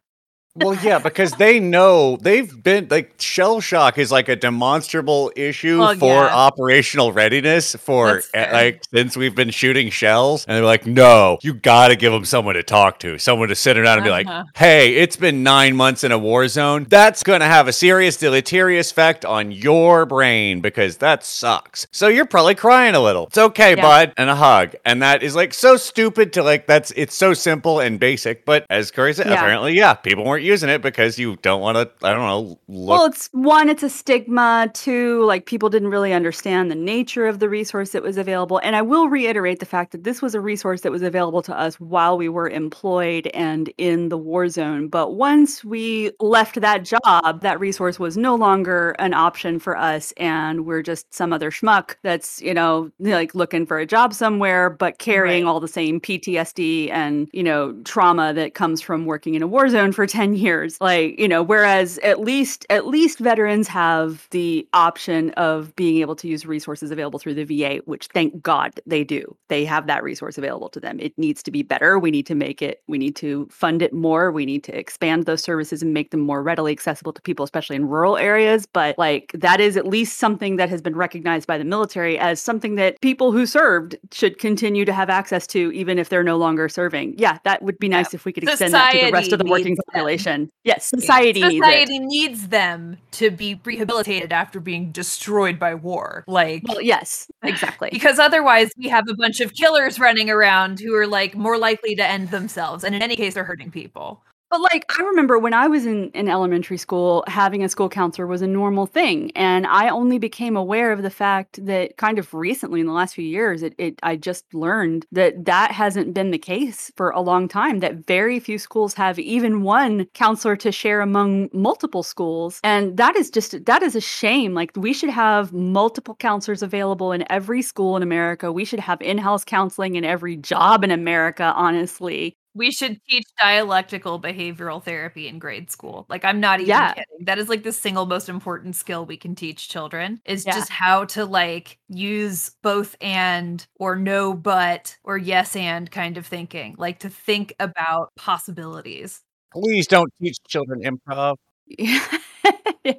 Well, yeah, because they know they've been like shell shock is like a demonstrable issue Well, for yeah. operational readiness for fair. like since we've been shooting shells, and they're like, no, you got to give them someone to talk to, someone to sit around and be like, Uh-huh. hey, it's been nine months in a war zone. That's gonna have a serious deleterious effect on your brain because that sucks. So you're probably crying a little. It's okay, Yeah. bud, and a hug, and that is like so stupid to like. That's it's so simple and basic, but as Corey said, Yeah. apparently, yeah, people weren't aren't using it because you don't want to. I don't know. Look. Well, it's one, it's a stigma. Two, like people didn't really understand the nature of the resource that was available. And I will reiterate the fact that this was a resource that was available to us while we were employed and in the war zone. But once we left that job, that resource was no longer an option for us. And we're just some other schmuck that's, you know, like looking for a job somewhere, but carrying Right. all the same PTSD and, you know, trauma that comes from working in a war zone for 10 years. Like, you know, whereas at least at least veterans have the option of being able to use resources available through the VA, which thank God they do. They have that resource available to them. It needs to be better. We need to make it, we need to fund it more. We need to expand those services and make them more readily accessible to people, especially in rural areas. But like that is at least something that has been recognized by the military as something that people who served should continue to have access to, even if they're no longer serving. Yeah, that would be nice if we could extend that to the rest of the working them. Population. Yes, society needs. Society needs them to be rehabilitated after being destroyed by war. Like Well, yes, exactly. because otherwise we have a bunch of killers running around who are like more likely to end themselves and in any case they're hurting people. But like I remember when I was in, in elementary school, having a school counselor was a normal thing. And I only became aware of the fact that kind of recently in the last few years, it, it I just learned that that hasn't been the case for a long time, that very few schools have even one counselor to share among multiple schools. And that is just that is a shame. Like we should have multiple counselors available in every school in America. We should have in-house counseling in every job in America, honestly. We should teach dialectical behavioral therapy in grade school. Like I'm not even Yeah. kidding. That is like the single most important skill we can teach children is Yeah. just how to like use both and or no but or yes and kind of thinking. Like to think about possibilities. Please don't teach children improv.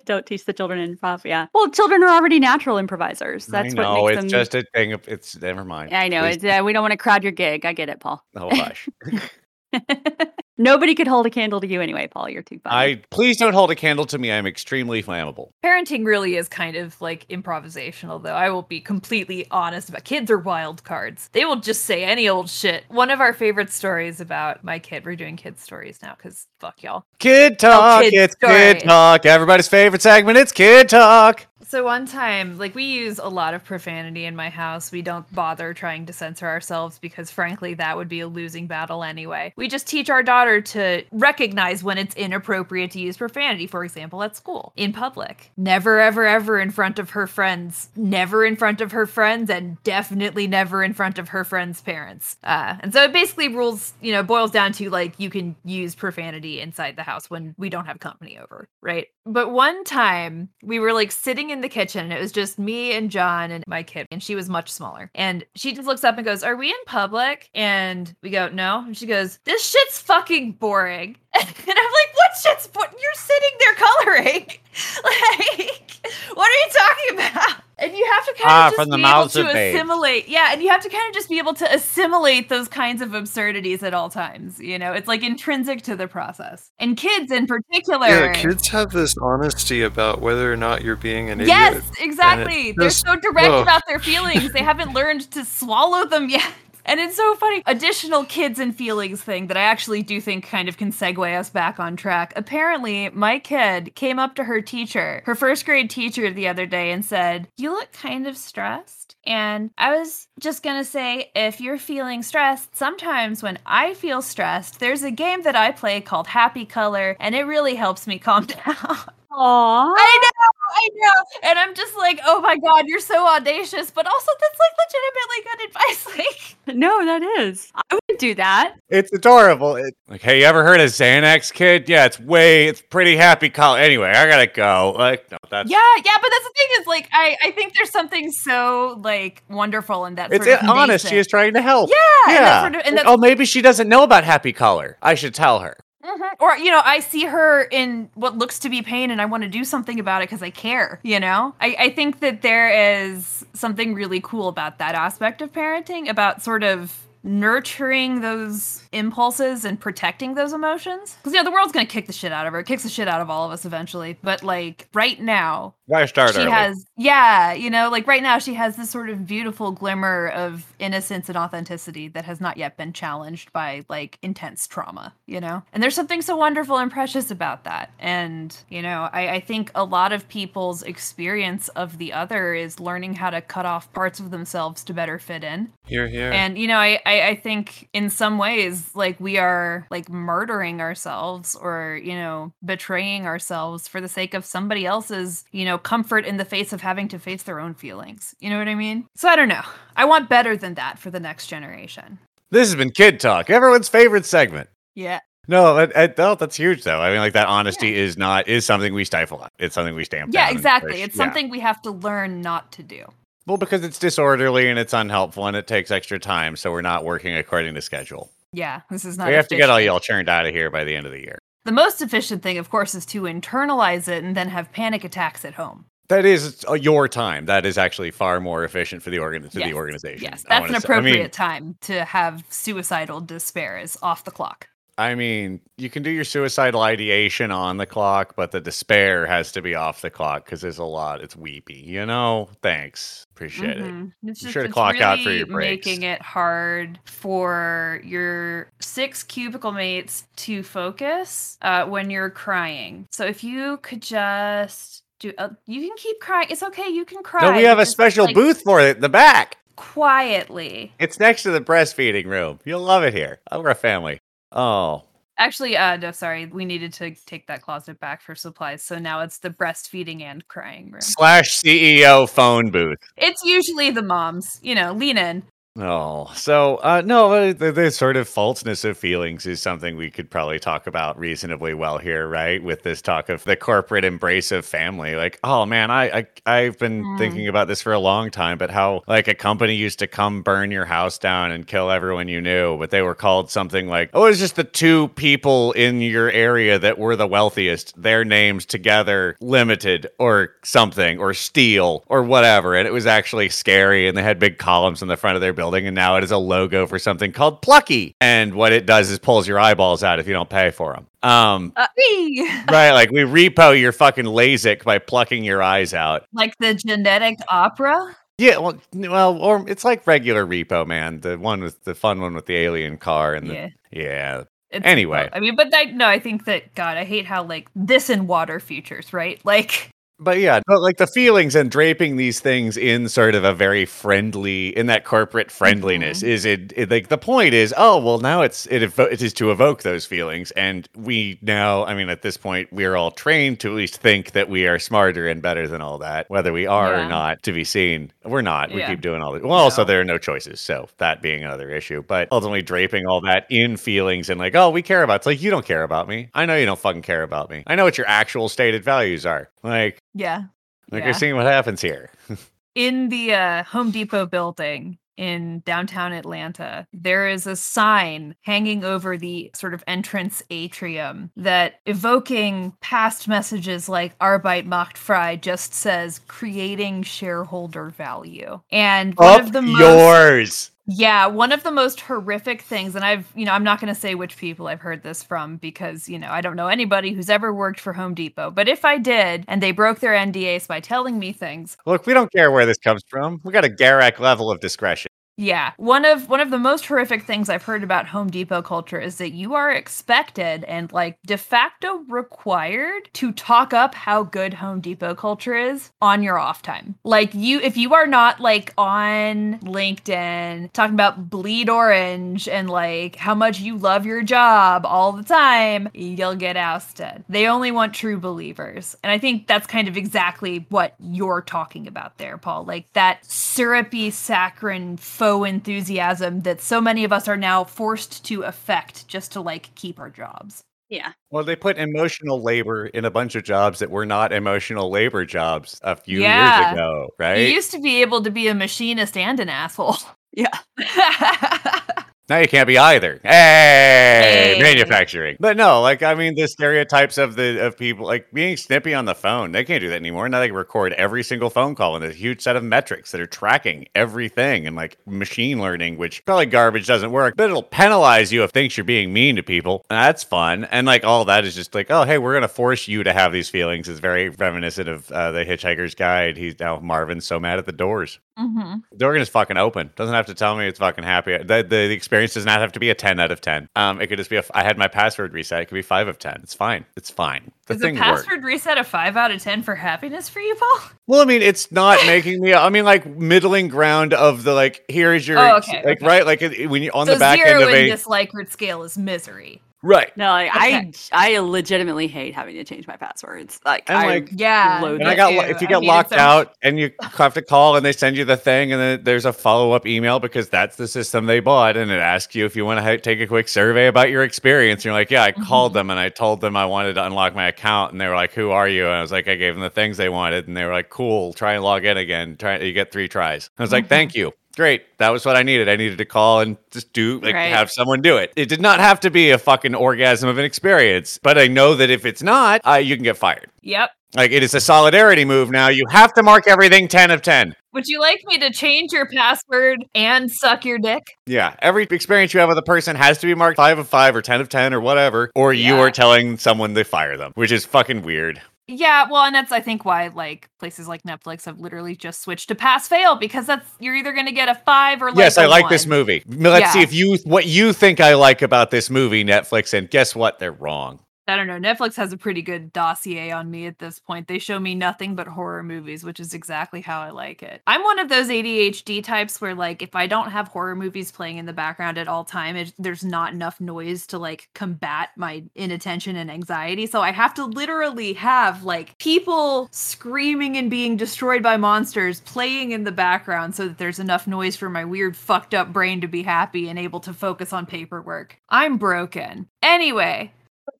Don't teach the children improv. Yeah. Well, children are already natural improvisers. That's I know what makes it's them. just a thing. Of, it's never mind. I know. It's, uh, we don't want to crowd your gig. I get it, Paul. oh hush. Nobody could hold a candle to you anyway, Paul. You're too funny. I please don't hold a candle to me. I'm extremely flammable. Parenting really is kind of like improvisational, though. I will be completely honest about kids are wild cards. They will just say any old shit. One of our favorite stories about my kid, we're doing kid stories now because fuck y'all. Kid talk. Oh, kid it's story. kid talk. Everybody's favorite segment. It's kid talk. So one time, like we use a lot of profanity in my house. We don't bother trying to censor ourselves because frankly that would be a losing battle anyway. We just teach our daughter to recognize when it's inappropriate to use profanity, for example, at school, in public. Never ever ever in front of her friends. Never in front of her friends and definitely never in front of her friends' parents. Uh, and so it basically rules, you know, boils down to like you can use profanity inside the house when we don't have company over, right? But one time we were like sitting in the kitchen and it was just me and John and my kid, and she was much smaller. And she just looks up and goes, Are we in public? And we go, No. And she goes, This shit's fucking boring. And I'm like, What shit's boring? You're sitting there coloring. like, what are you talking about? And you have to kind Ah, of just from the be mouths able of to babes. assimilate. Yeah, and you have to kind of just be able to assimilate those kinds of absurdities at all times. You know, it's like intrinsic to the process. And kids in particular. Yeah, kids have this honesty about whether or not you're being an Yes, idiot. Yes, exactly. They're just- so direct ugh. about their feelings. They haven't learned to swallow them yet. And it's so funny. Additional kids and feelings thing that I actually do think kind of can segue us back on track. Apparently, my kid came up to her teacher, her first grade teacher, the other day and said, You look kind of stressed. And I was just gonna say, if you're feeling stressed, sometimes when I feel stressed, there's a game that I play called Happy Color, and it really helps me calm down. Aww. I know, I know. And I'm just like, oh my god, you're so audacious, but also that's like legitimately good advice. Like, No, that is. I wouldn't do that. It's adorable. It, like, hey, you ever heard of Xanax, kid? Yeah, it's way, it's pretty happy. Call anyway. I gotta go. Like, no, that's yeah, yeah, but that's the thing is like I, I think there's something so like wonderful in that. It's sort of honest. She is trying to help. Yeah, and Yeah. that's sort of- and Like, oh, maybe she doesn't know about happy color. I should tell her. Mhm. Or you know, I see her in what looks to be pain, and I want to do something about it because I care. You know, I, I think that there is something really cool about that aspect of parenting, about sort of nurturing those impulses and protecting those emotions. Because you know, the world's gonna kick the shit out of her. It kicks the shit out of all of us eventually. But like right now, Why start she early? has yeah you know like right now she has this sort of beautiful glimmer of innocence and authenticity that has not yet been challenged by like intense trauma you know and there's something so wonderful and precious about that and you know I, I think a lot of people's experience of the other is learning how to cut off parts of themselves to better fit in Here, here. and you know I, I i think in some ways like we are like murdering ourselves or you know betraying ourselves for the sake of somebody else's you know comfort in the face of having to face their own feelings you know what i mean so i don't know i want better than that for the next generation This has been Kid Talk, everyone's favorite segment. yeah No, that, that- no, that's huge though. I mean, like that honesty is not is something we stifle. on. It's something we stamp. yeah exactly it's Yeah. something we have to learn not to do Well, because it's disorderly and it's unhelpful and it takes extra time, so we're not working according to schedule. yeah this is not we have to get all y'all churned out of here by the end of the year. The most efficient thing of course is to internalize it and then have panic attacks at home That is uh, your time. That is actually far more efficient for the organ to Yes, the organization. yes that's an say- I mean- appropriate time to have suicidal despair is off the clock I mean, you can do your suicidal ideation on the clock, but the despair has to be off the clock because there's a lot. It's weepy, you know. Thanks, appreciate it. Mhm. It's just sure to clock out for really your breaks. making it hard for your six cubicle mates to focus uh, when you're crying. So if you could just do, uh, you can keep crying. It's okay. You can cry. No, we have a special like, booth for it in the back. quietly. It's next to the breastfeeding room. You'll love it here. Oh, we're a family. Oh, Actually, uh, no, sorry. We needed to take that closet back for supplies. So now it's the breastfeeding and crying room. slash CEO phone booth. It's usually the moms. You know, lean in. Oh, so uh, no, uh, the, the sort of falseness of feelings is something we could probably talk about reasonably well here, right? With this talk of the corporate embrace of family, like, oh man, I, I I've been Mm. thinking about this for a long time, but how like a company used to come burn your house down and kill everyone you knew, but they were called something like, oh, it's just the two people in your area that were the wealthiest, their names together, limited or something, or steel or whatever, and it was actually scary, and they had big columns in the front of their building, and now it is a logo for something called Plucky, and what it does is pulls your eyeballs out if you don't pay for them. Um, Uh, right, like we repo your fucking LASIK by plucking your eyes out. like the genetic opera. Yeah, well, well, or it's like regular repo, man. The one with the fun one with the alien car and the Yeah. yeah. It's, Anyway. I mean, but I, no, I think that God, I hate how like this in water features, right? Like, But yeah, but like the feelings and draping these things in sort of a very friendly, in that corporate friendliness Mm-hmm. is it, it like the point is, oh well, now it's it evo- it is to evoke those feelings, and we now, I mean, at this point, we're all trained to at least think that we are smarter and better than all that, whether we are or not. To be seen, we're not. We Yeah. keep doing all this. Well, also No. there are no choices, so that being another issue. But ultimately, draping all that in feelings and like, oh, we care about. It's like you don't care about me. I know you don't fucking care about me. I know what your actual stated values are. Like. Yeah, Like yeah. you're seeing what happens here. in the uh, Home Depot building in downtown Atlanta, there is a sign hanging over the sort of entrance atrium that evoking past messages like Arbeit macht frei just says creating shareholder value. And one Up of the most yours. Yeah, one of the most horrific things, and I've, you know, I'm not going to say which people I've heard this from because, you know, I don't know anybody who's ever worked for Home Depot. But if I did, and they broke their NDAs by telling me things, Look, we don't care where this comes from. We got a Garak level of discretion. Yeah, one of one of the most horrific things I've heard about Home Depot culture is that you are expected and like de facto required to talk up how good Home Depot culture is on your off time. Like you, if you are not like on LinkedIn talking about bleed orange and like how much you love your job all the time, you'll get ousted. They only want true believers. And I think that's kind of exactly what you're talking about there, Paul. Like that syrupy, saccharine, faux enthusiasm that so many of us are now forced to affect just to like keep our jobs. Yeah. Well, they put emotional labor in a bunch of jobs that were not emotional labor jobs a few Yeah. years ago, right? You used to be able to be a machinist and an asshole. Yeah. Now you can't be either. Hey, Hey. manufacturing. But no, like I mean, the stereotypes of the of people like being snippy on the phone. They can't do that anymore. Now they record every single phone call and a huge set of metrics that are tracking everything and like machine learning, which probably garbage doesn't work, but it'll penalize you if thinks you're being mean to people. And that's fun. And like all that is just like, oh hey, we're gonna force you to have these feelings. Is very reminiscent of uh, the Hitchhiker's Guide. He's now Marvin's so mad at the doors. Mm-hmm. The organ is fucking open. Doesn't have to tell me it's fucking happy. The, the, the experience does not have to be a 10 out of 10. Um, it could just be a, f- I had my password reset. It could be 5 of 10. It's fine. It's fine. The Is a password works. reset a five out of ten for happiness for you, Paul? Well, I mean, it's not making me, I mean, like middling ground of the like, here's your, Oh, okay, like, okay. right? Like when you on so the back zero end of a, this Likert scale is misery. Right. No, like, Okay. I I legitimately hate having to change my passwords. Like And, I like, Yeah. And I got too. if you get locked so much. out and you have to call and they send you the thing and then there's a follow up email because that's the system they bought and it asks you if you want to ha- take a quick survey about your experience. And you're like, yeah, I called Mhm. them and I told them I wanted to unlock my account and they were like, who are you? And I was like, I gave them the things they wanted and they were like, cool, try and log in again. Try you get three tries. I was like, Mhm. thank you. Great. That was what I needed. I needed to call and just do like Right. have someone do it. It did not have to be a fucking orgasm of an experience, but I know that if it's not, uh, you can get fired. Yep. Like it is a solidarity move now. You have to mark everything 10 of 10. Would you like me to change your password and suck your dick? Yeah. Every experience you have with a person has to be marked 5 of 5 or 10 of 10 or whatever, or you are telling someone to fire them, which is fucking weird. Yeah, well, and that's I think why like places like Netflix have literally just switched to pass fail because that's you're either going to get a five or like yes, I I like this movie. Let's see if you what you think I like about this movie, Netflix, and guess what? They're wrong. I don't know. Netflix has a pretty good dossier on me at this point. They show me nothing but horror movies, which is exactly how I like it. I'm one of those ADHD types where, like, if I don't have horror movies playing in the background at all time, it, there's not enough noise to like combat my inattention and anxiety. So I have to literally have like people screaming and being destroyed by monsters playing in the background so that there's enough noise for my weird fucked up brain to be happy and able to focus on paperwork. I'm broken. Anyway,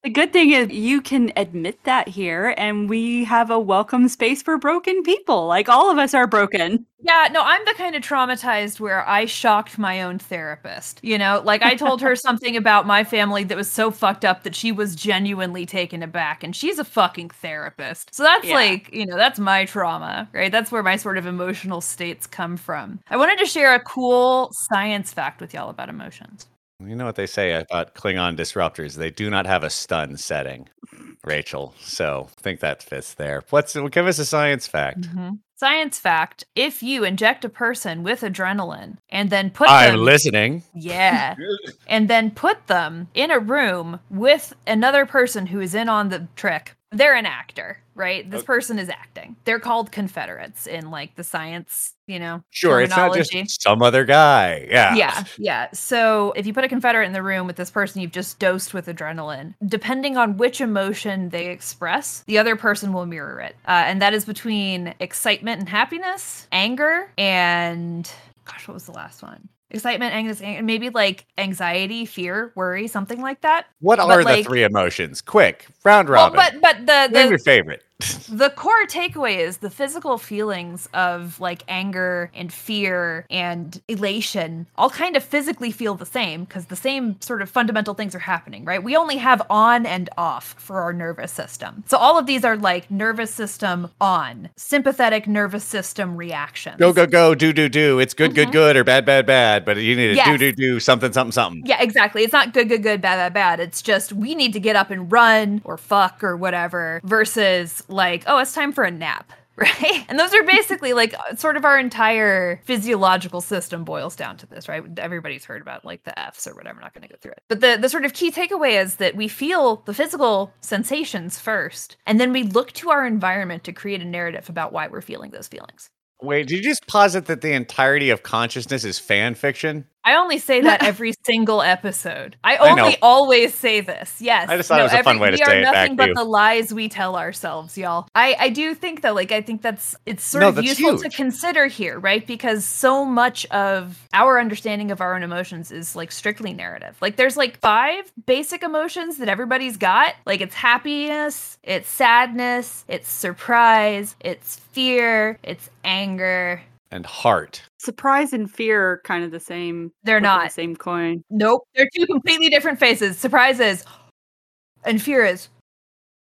The good thing is you can admit that here, and we have a welcome space for broken people. Like all of us are broken. Yeah, no, I'm the kind of traumatized where I shocked my own therapist. You know, like I told her something about my family that was so fucked up that she was genuinely taken aback, and she's a fucking therapist. So that's Yeah. like, you know, that's my trauma, right? That's where my sort of emotional states come from. I wanted to share a cool science fact with y'all about emotions. You know what they say about Klingon disruptors? They do not have a stun setting, Rachel. So I think that fits there. What's give us a science fact? Mhm. Science fact if you inject a person with adrenaline and then put I'm them listening. Yeah. and then put them in a room with another person who is in on the trick. They're an actor, right? This Okay. person is acting. They're called Confederates in like the science, you know. Sure, it's not just some other guy. Yeah. Yeah, yeah. So if you put a Confederate in the room with this person you've just dosed with adrenaline, depending on which emotion they express, the other person will mirror it. Uh, and that is between excitement and happiness, anger, and gosh, what was the last one? Excitement, anger, maybe like anxiety, fear, worry, something like that. What But, are the like- three emotions? Quick, round robin. Well, but but the Name the, your favorite. the core takeaway is the physical feelings of like anger and fear and elation all kind of physically feel the same because the same sort of fundamental things are happening, right? We only have on and off for our nervous system. So all of these are like nervous system on, sympathetic nervous system reactions. Go go go, do do do. It's good good Mhm. good or bad bad bad. But you need to Yes. do do do something something something. Yeah, exactly. It's not good, good, good, bad, bad, bad. It's just we need to get up and run or fuck or whatever versus like, oh, it's time for a nap. Right. And those are basically like sort of our entire physiological system boils down to this, right? Everybody's heard about like the F's or whatever. I'm not going to go through it. But the, the sort of key takeaway is that we feel the physical sensations first, and then we look to our environment to create a narrative about why we're feeling those feelings. Wait, did you just posit that the entirety of consciousness is fan fiction? I only say that every single episode. I I only always say this. Yes. I just thought it was a fun way to we say are it back nothing to but you. the lies we tell ourselves, y'all. I, I do think though, like, I think that's it's sort No, of that's useful to consider here, right? Because so much of our understanding of our own emotions is like strictly narrative. Like, there's like five basic emotions that everybody's got. Like, it's happiness, it's sadness, it's surprise, it's fear, it's anger, and heart. Surprise and fear are kind of the same. They're not. the same coin. Nope. They're two completely different faces. Surprise is and fear is.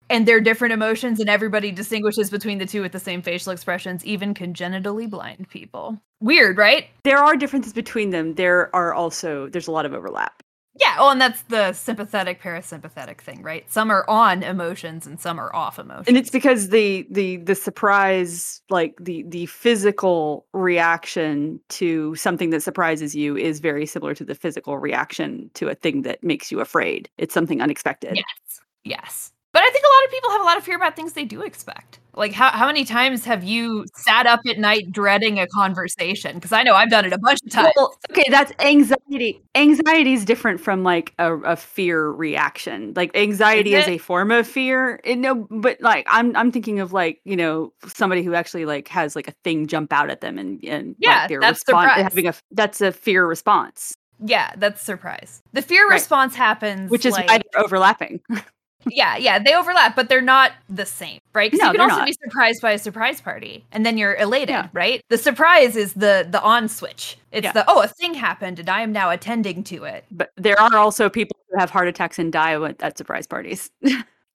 And they're different emotions, and everybody distinguishes between the two with the same facial expressions, even congenitally blind people. Weird, right? There are differences between them. There are also there's a lot of overlap. Yeah, well, and that's the sympathetic parasympathetic thing, right? Some are on emotions and some are off emotions. and it's because the the the surprise like the the physical reaction to something that surprises you is very similar to the physical reaction to a thing that makes you afraid it's something unexpected Yes. Yes. But I think a lot of people have a lot of fear about things they do expect. Like how, how many times have you sat up at night dreading a conversation? Because I know I've done it a bunch of times. well, okay that's anxiety anxiety is different from like a, a fear reaction like anxiety Is is, a form of fear no but like i'm i'm thinking of like you know somebody who actually like has like a thing jump out at them and and Yeah, like, their that's response surprise. having a that's a fear response yeah, that's surprise. The fear Right. response happens which is like, overlapping yeah, yeah, they overlap, but they're not the same, right? Because No, you can also not. be surprised by a surprise party, and then you're elated, Yeah. right? The surprise is the the on switch. It's Yeah. the oh, a thing happened, and I am now attending to it. but there are also people who have heart attacks and die at, surprise parties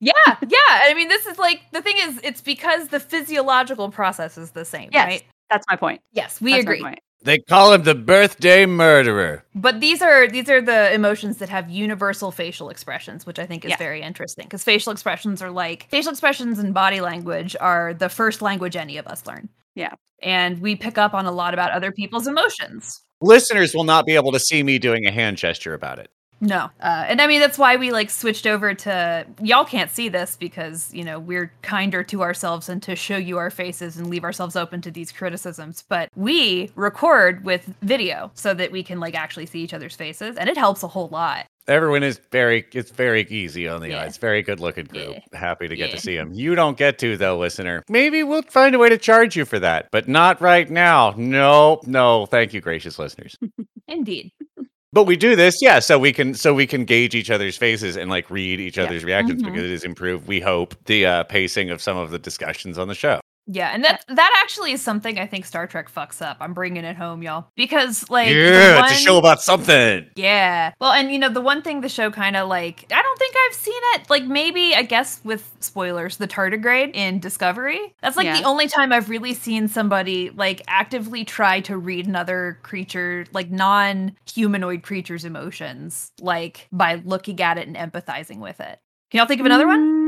Yeah, yeah. I mean, this is like the thing is, it's because the physiological process is the same, yes right? that's my point Yes, we That's my agree. Point. They call him the birthday murderer. But these are these are the emotions that have universal facial expressions, which I think is Yeah. very interesting because facial expressions are like facial expressions and body language are the first language any of us learn. Yeah. And we pick up on a lot about other people's emotions. Listeners will not be able to see me doing a hand gesture about it. No. Uh, and I mean that's why we like switched over to y'all can't see this because, you know, we're kinder to ourselves and to show you our faces and leave ourselves open to these criticisms. But we record with video so that we can like actually see each other's faces and it helps a whole lot. Everyone is very, it's very easy on the Yeah. eyes. Very good looking group. Happy to get Yeah. to see them. You don't get to, though, listener. Maybe we'll find a way to charge you for that, but not right now. No, no. Thank you, gracious listeners. Indeed. But we do this, yeah, so we can so we can gauge each other's faces and like read each Yeah. other's reactions Mhm. because it has improved. We hope the uh, pacing of some of the discussions on the show. Yeah, and that that actually is something I think Star Trek fucks up. I'm bringing it home, y'all, because like the yeah, it's a show about something. Yeah. Well, and you know, the one thing the show kind of like, I don't think I've seen it. Like, maybe, I guess, with spoilers, the tardigrade in Discovery. That's like Yeah. the only time I've really seen somebody like actively try to read another creature, like non humanoid creature's emotions, like by looking at it and empathizing with it. Can y'all think of another one? Mm,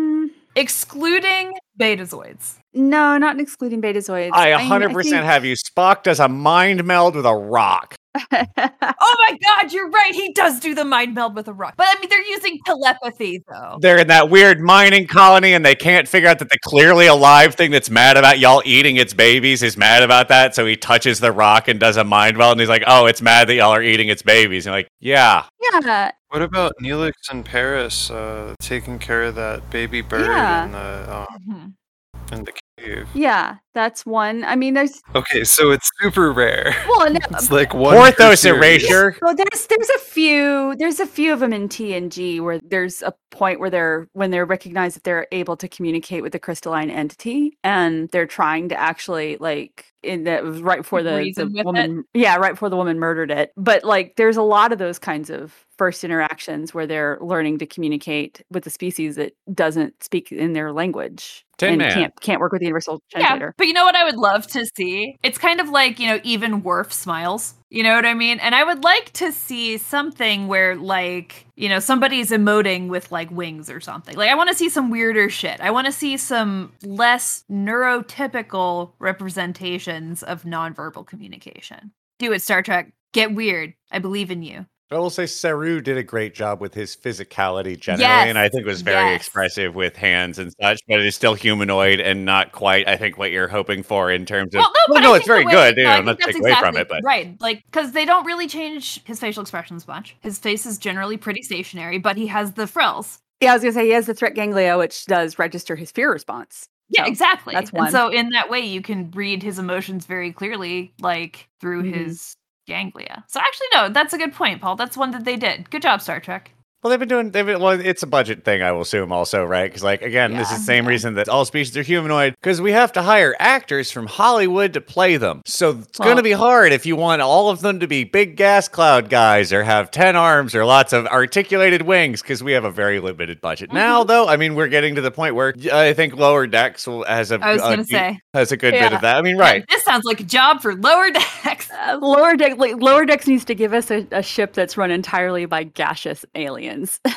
Excluding betazoids. No, not excluding betazoids. I 100% think- have you. Spock does a mind meld with a rock. Oh my god, you're right. He does do the mind meld with a rock. But I mean, they're using telepathy, though. They're in that weird mining colony and they can't figure out that the clearly alive thing that's mad about y'all eating its babies is mad about that. So he touches the rock and does a mind meld and he's like, oh, it's mad that y'all are eating its babies. And you're like, yeah. yeah, What about Neelix and Paris uh, taking care of that baby bird Yeah. in the um, Mhm. in the cave? yeah, that's one. I mean, there's Okay, so it's super rare. well, no, It's like one. per Porthos series. erasure. Well, there's there's a few there's a few of them in TNG where there's a point where they're when they're recognized that they're able to communicate with the crystalline entity and they're trying to actually like in that was right before the, the Reason with it? woman yeah right before the woman murdered it but like there's a lot of those kinds of first interactions where they're learning to communicate with a species that doesn't speak in their language Tin and Man. can't can't work with the universal Yeah, translator but you know what I would love to see? It's kind of like, you know, even Worf smiles. You know what I mean? And I would like to see something where, like, you know, somebody's emoting with like wings or something. Like, I want to see some weirder shit. I want to see some less neurotypical representations of nonverbal communication. Do it, Star Trek. Get weird. I believe in you. I will say Saru did a great job with his physicality generally, Yes, and I think was very yes. expressive with hands and such, but it is still humanoid and not quite, I think, what you're hoping for in terms of. Well, no, but no, it's very way- good. You know, I I'm not think taking that's away from it, but right, like because they don't really change his facial expressions much. His face is generally pretty stationary, but he has the frills. yeah i was gonna say he has the threat ganglia which does register his fear response Yeah, So, exactly. that's And one. so in that way, you can read his emotions very clearly, like through Mhm. his ganglia. So actually, no, that's a good point, Paul. That's one that they did. Good job, Star Trek. Well, they've been doing. They've been, well, it's a budget thing, I will assume, also, right? Because, like, again, this is the same reason that all species are humanoid. Because we have to hire actors from Hollywood to play them. So it's going to be hard if you want all of them to be big gas cloud guys or have ten arms or lots of articulated wings. Because we have a very limited budget Mm-hmm. now. Though, I mean, we're getting to the point where I think Lower Decks will has a I was a- gonna say. has a good bit of that. I mean, right? This sounds like a job for lower decks. Uh, lower deck, like, lower decks needs to give us a, a ship that's run entirely by gaseous aliens.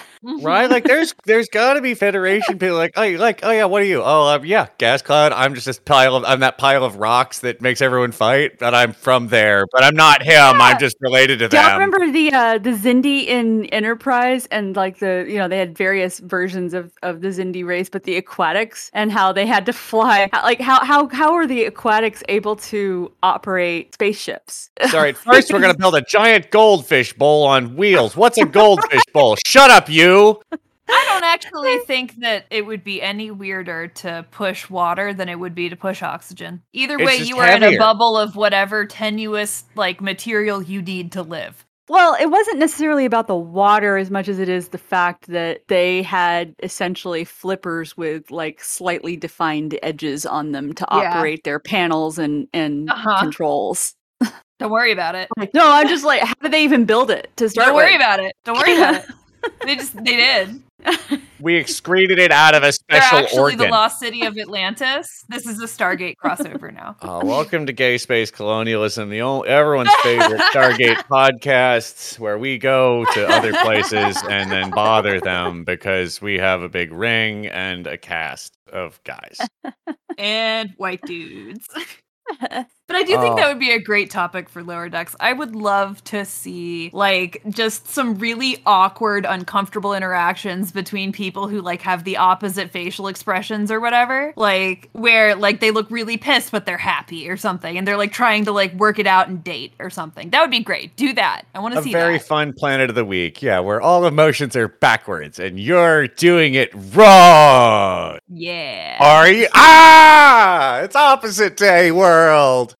right? Like there's there's got to be Federation people like oh you like oh yeah what are you oh um, yeah gas cloud I'm just this pile of I'm that pile of rocks that makes everyone fight but I'm from there but I'm not him I'm just related to Do them. remember the uh, the Xindi in Enterprise and like the you know they had various versions of, of the Xindi race, but the aquatics and how they had to fly. Like how how how are the aquatics able to operate spaceships? Sorry, first we're gonna build a giant goldfish bowl on wheels. What's a goldfish bowl? Shut up, you. I don't actually think that it would be any weirder to push water than it would be to push oxygen. Either way, you are in a bubble of whatever tenuous like material you need to live. Well, it wasn't necessarily about the water as much as it is the fact that they had essentially flippers with like slightly defined edges on them to Yeah. operate their panels and and Uh-huh. controls. Don't worry about it. Like, no, I'm just like, how did they even build it to start Don't worry with? about it. Don't worry about it. They just they did. We excreted it out of a They're special actually organ. the lost city of Atlantis. This is a Stargate crossover now. Oh, welcome to Gay Space Colonialism, the only everyone's favorite Stargate podcast, where we go to other places and then bother them because we have a big ring and a cast of guys. and white dudes. But I do think Oh. that would be a great topic for lower decks. I would love to see like just some really awkward, uncomfortable interactions between people who like have the opposite facial expressions or whatever. Like where like they look really pissed but they're happy or something and they're like trying to like work it out and date or something. That would be great. Do that. I want to see. A see very that. fun planet of the week, yeah, where all emotions are backwards and you're doing it wrong. yeah. Are you? Ah, it's opposite day world.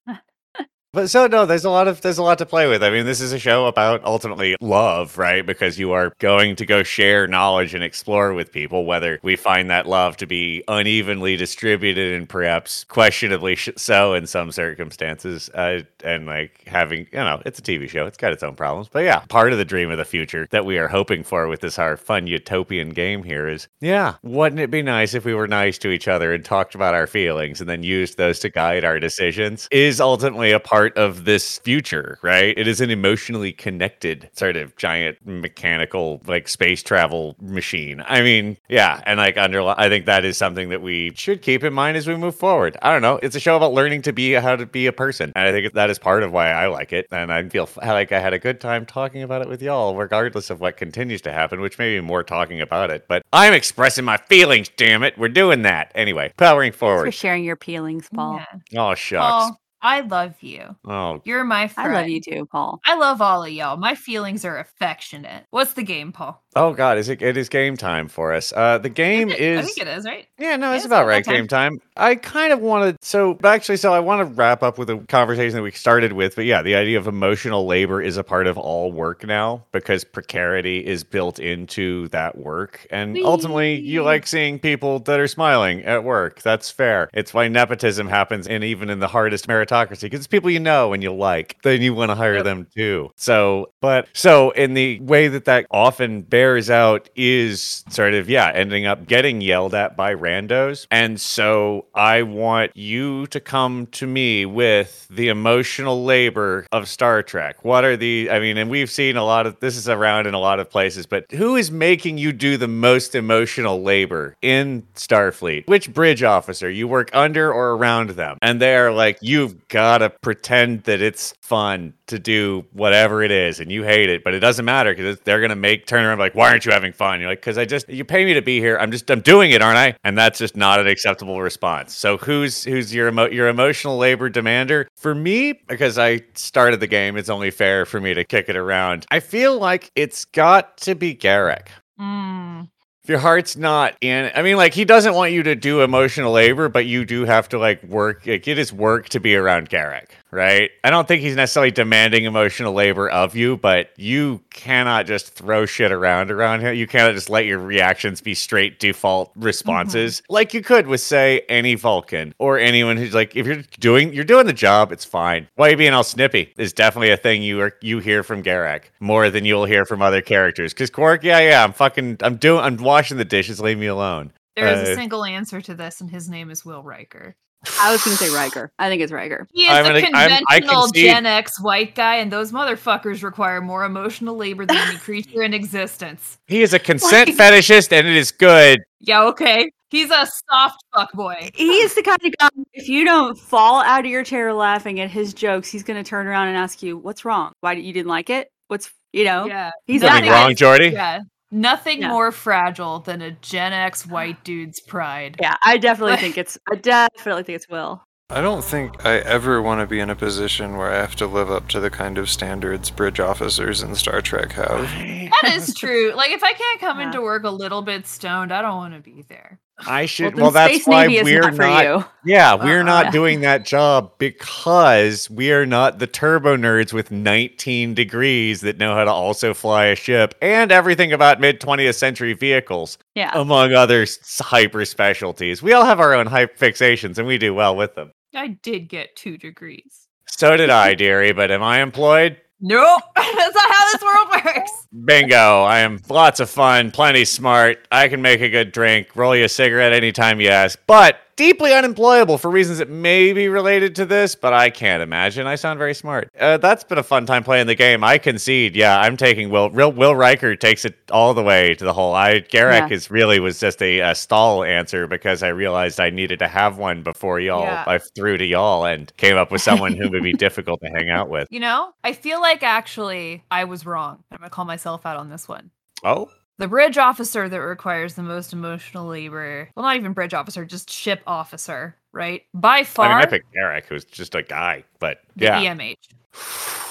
But so no, there's a lot of there's a lot to play with. I mean, this is a show about ultimately love, right? Because you are going to go share knowledge and explore with people, whether we find that love to be unevenly distributed and perhaps questionably so in some circumstances. Uh, and like having, you know, it's a TV show; it's got its own problems. But yeah, part of the dream of the future that we are hoping for with this our fun utopian game here is, yeah, wouldn't it be nice if we were nice to each other and talked about our feelings and then used those to guide our decisions? Is ultimately a part of this future, right? It is an emotionally connected sort of giant mechanical like space travel machine. I mean, yeah, and like under I think that is something that we should keep in mind as we move forward. I don't know. It's a show about learning to be how to be a person. And I think that is part of why I like it. And I feel like I had a good time talking about it with y'all, regardless of what continues to happen, which may be more talking about it. But I'm expressing my feelings, damn it. We're doing that. Anyway, powering Thanks for sharing your feelings, Paul. Yeah. Oh, shucks. Paul, I love you. Oh, You're my friend. I love you too, Paul. I love all of y'all. My feelings are affectionate. What's the game, Paul? Oh God! Is it? It is game time for us. Uh, the game I is. I think it is, right? Yeah, no, it's it's about right time. game time. I kind of wanted so but actually so I want to wrap up with a conversation that we started with, but yeah, the idea of emotional labor is a part of all work now because precarity is built into that work. And ultimately you like seeing people that are smiling at work. That's fair. It's why nepotism happens in even in the hardest meritocracy because it's people you know and you like. Then you want to hire Yep. them too. So, but so in the way that that often bears out is sort of yeah, ending up getting yelled at by randos. And so I want you to come to me with the emotional labor of Star Trek. What are the I mean, and we've seen a lot of this is around in a lot of places, but who is making you do the most emotional labor in Starfleet? Which bridge officer you work under or around them? And they're like, you've gotta pretend that it's fun to do whatever it is and you hate it, but it doesn't matter because they're gonna make turn around like, why aren't you having fun? You're like, because I just you pay me to be here. I'm just I'm doing it, aren't I? And that's just not an acceptable response. So who's who's your emo- your emotional labor demander? For me, because I started the game, it's only fair for me to kick it around. I feel like it's got to be Garak. Mm. If your heart's not in, I mean, like he doesn't want you to do emotional labor, but you do have to like work. Like it is work to be around Garak, right? I don't think he's necessarily demanding emotional labor of you, but you cannot just throw shit around around here. You cannot just let your reactions be straight default responses like you could with say any Vulcan or anyone who's like if you're doing you're doing the job, it's fine. Why are you being all snippy is definitely a thing you are you hear from Garak more than you'll hear from other characters. Cause Quark, yeah, yeah, I'm fucking I'm doing I'm washing the dishes, leave me alone. There is Uh, a single answer to this, and his name is Will Riker. I was going to say Riker. I think it's Riker. He is I'm a gonna- I'm- I conventional Gen X white guy, and those motherfuckers require more emotional labor than any creature in existence. He is a consent Like- fetishist and it is good. Yeah, okay. He's a soft fuck boy. He's the kind of guy, if you don't fall out of your chair laughing at his jokes, he's going to turn around and ask you, What's wrong? Why did you didn't like it? What's, you know, Yeah. he's Nothing Something wrong, guy. Geordi? Yeah. Nothing Yeah. more fragile than a Gen X white dude's pride. Yeah, I definitely think it's, I definitely think it's Will. I don't think I ever want to be in a position where I have to live up to the kind of standards bridge officers in Star Trek have. That is true. Like, if I can't come Yeah. into work a little bit stoned, I don't want to be there. I should. Well, Well, that's Space why Navy we're not for you. Yeah, uh, we're not Uh-uh. doing that job because we are not the turbo nerds with 19 degrees that know how to also fly a ship and everything about mid 20th century vehicles, Yeah. among other s- hyper specialties. We all have our own hype fixations and we do well with them. I did get two degrees. So did I, dearie, but am I employed? Nope. That's not how this world works. Bingo. I am lots of fun, plenty smart. I can make a good drink, roll you a cigarette anytime you ask, but deeply unemployable for reasons that may be related to this, but I can't imagine. I sound very smart. Uh, that's been a fun time playing the game. I concede. Yeah, I'm taking Will. Real Will Riker takes it all the way to the hole. I Garak Yeah. is really was just a, a stall answer because I realized I needed to have one before y'all. Yeah. I threw to y'all and came up with someone who would be difficult to hang out with. You know, I feel like actually I was wrong. I'm going to call myself out on this one. Oh, The bridge officer that requires the most emotional labor, well, not even bridge officer, just ship officer, right? By far. I mean, I picked Eric, who's just a guy, but the yeah. EMH,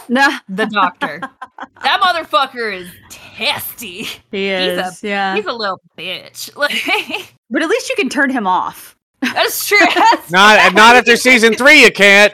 Nah, the doctor. that motherfucker is testy. he He's a- is. yeah. He's a little bitch. Like, but at least you can turn him off. that's true. That's- Not not after season three, you can't.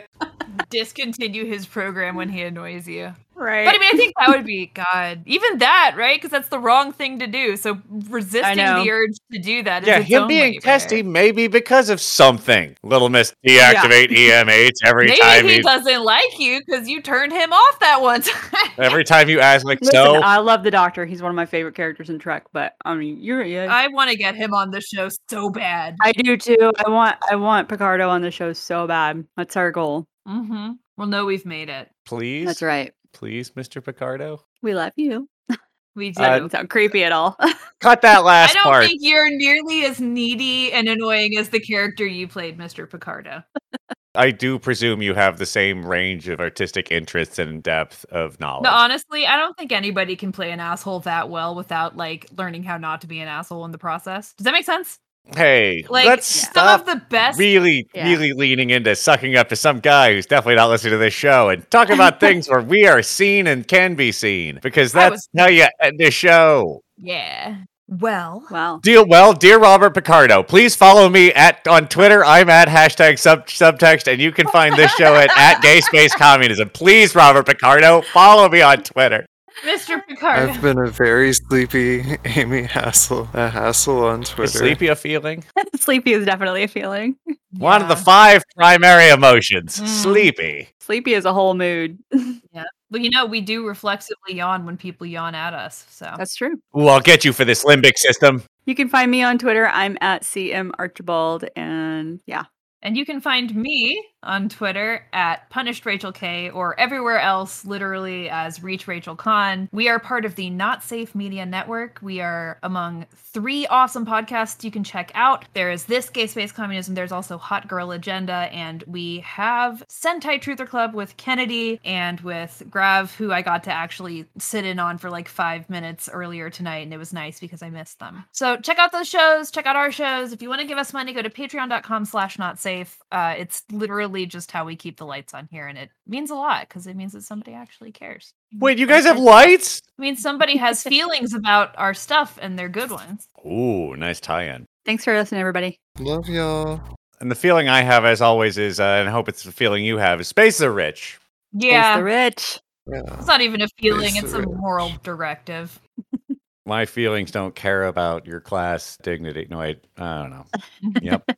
Discontinue his program when he annoys you. Right. But I mean, I think that would be God. Even that, right? Because that's the wrong thing to do. So resisting the urge to do that is Yeah, its him being labor. testy maybe because of something. Little Miss deactivate EMH every Maybe time he he, doesn't like you because you turned him off that one time. every time you ask like Listen, so. I love the Doctor. He's one of my favorite characters in Trek. But I mean, you're yeah. I want to get him on the show so bad. I do too. I want I want Picardo on the show so bad. That's our goal. Mm-hmm. Well, no, we've made it. please, That's right. please, Mr. Picardo, We love you. We do. Uh, doesn't sound creepy at all. cut that last. I don't part. think you're nearly as needy and annoying as the character you played, Mr. Picardo. I do presume you have the same range of artistic interests and depth of knowledge. No, honestly, I don't think anybody can play an asshole that well without like learning how not to be an asshole in the process. Does that make sense? Hey, Like let's some stop of the best really, Yeah. really leaning into sucking up to some guy who's definitely not listening to this show and talking about things where we are seen and can be seen because that's was- how you end the show. Yeah. Well, well, Deal well, dear Robert Picardo. Please follow me at on Twitter. I'm at hashtag sub subtext, and you can find this show at at Gay Space Communism. Please, Robert Picardo, follow me on Twitter. Mr. Picard. I've been a very sleepy Amy Hassel, a hassle on Twitter. Is sleepy a feeling? Sleepy is definitely a feeling. One of the five primary emotions. Mm. Sleepy. Sleepy is a whole mood. Yeah. Well, you know, we do reflexively yawn when people yawn at us. So That's true. Ooh, I'll get you for this limbic system. You can find me on Twitter. I'm at CM Archibald. And yeah, And you can find me on Twitter at Punished Rachel K or everywhere else, literally as Reach Rachel Khan. We are part of the Not Safe Media Network. We are among three awesome podcasts you can check out. There is this Gay Space Communism. There's also Hot Girl Agenda, and we have Sentai Truther Club with Kennedy and with Grav, who I got to actually sit in on for like five minutes earlier tonight, and it was nice because I missed them. So check out those shows. Check out our shows. If you want to give us money, go to patreon.com slash not safe. Uh, it's literally just how we keep the lights on here, and it means a lot because it means that somebody actually cares. Wait, you guys have lights? I mean, somebody has feelings about our stuff, and they're good ones. Ooh, nice tie-in. thanks for listening, everybody. Love y'all. And the feeling I have, as always, is, uh, and I hope it's the feeling you have, is space are rich. Yeah, the rich. Yeah. it's not even a feeling; Space it's a rich. moral directive. My feelings don't care about your class dignity. No, I, I don't know. Yep.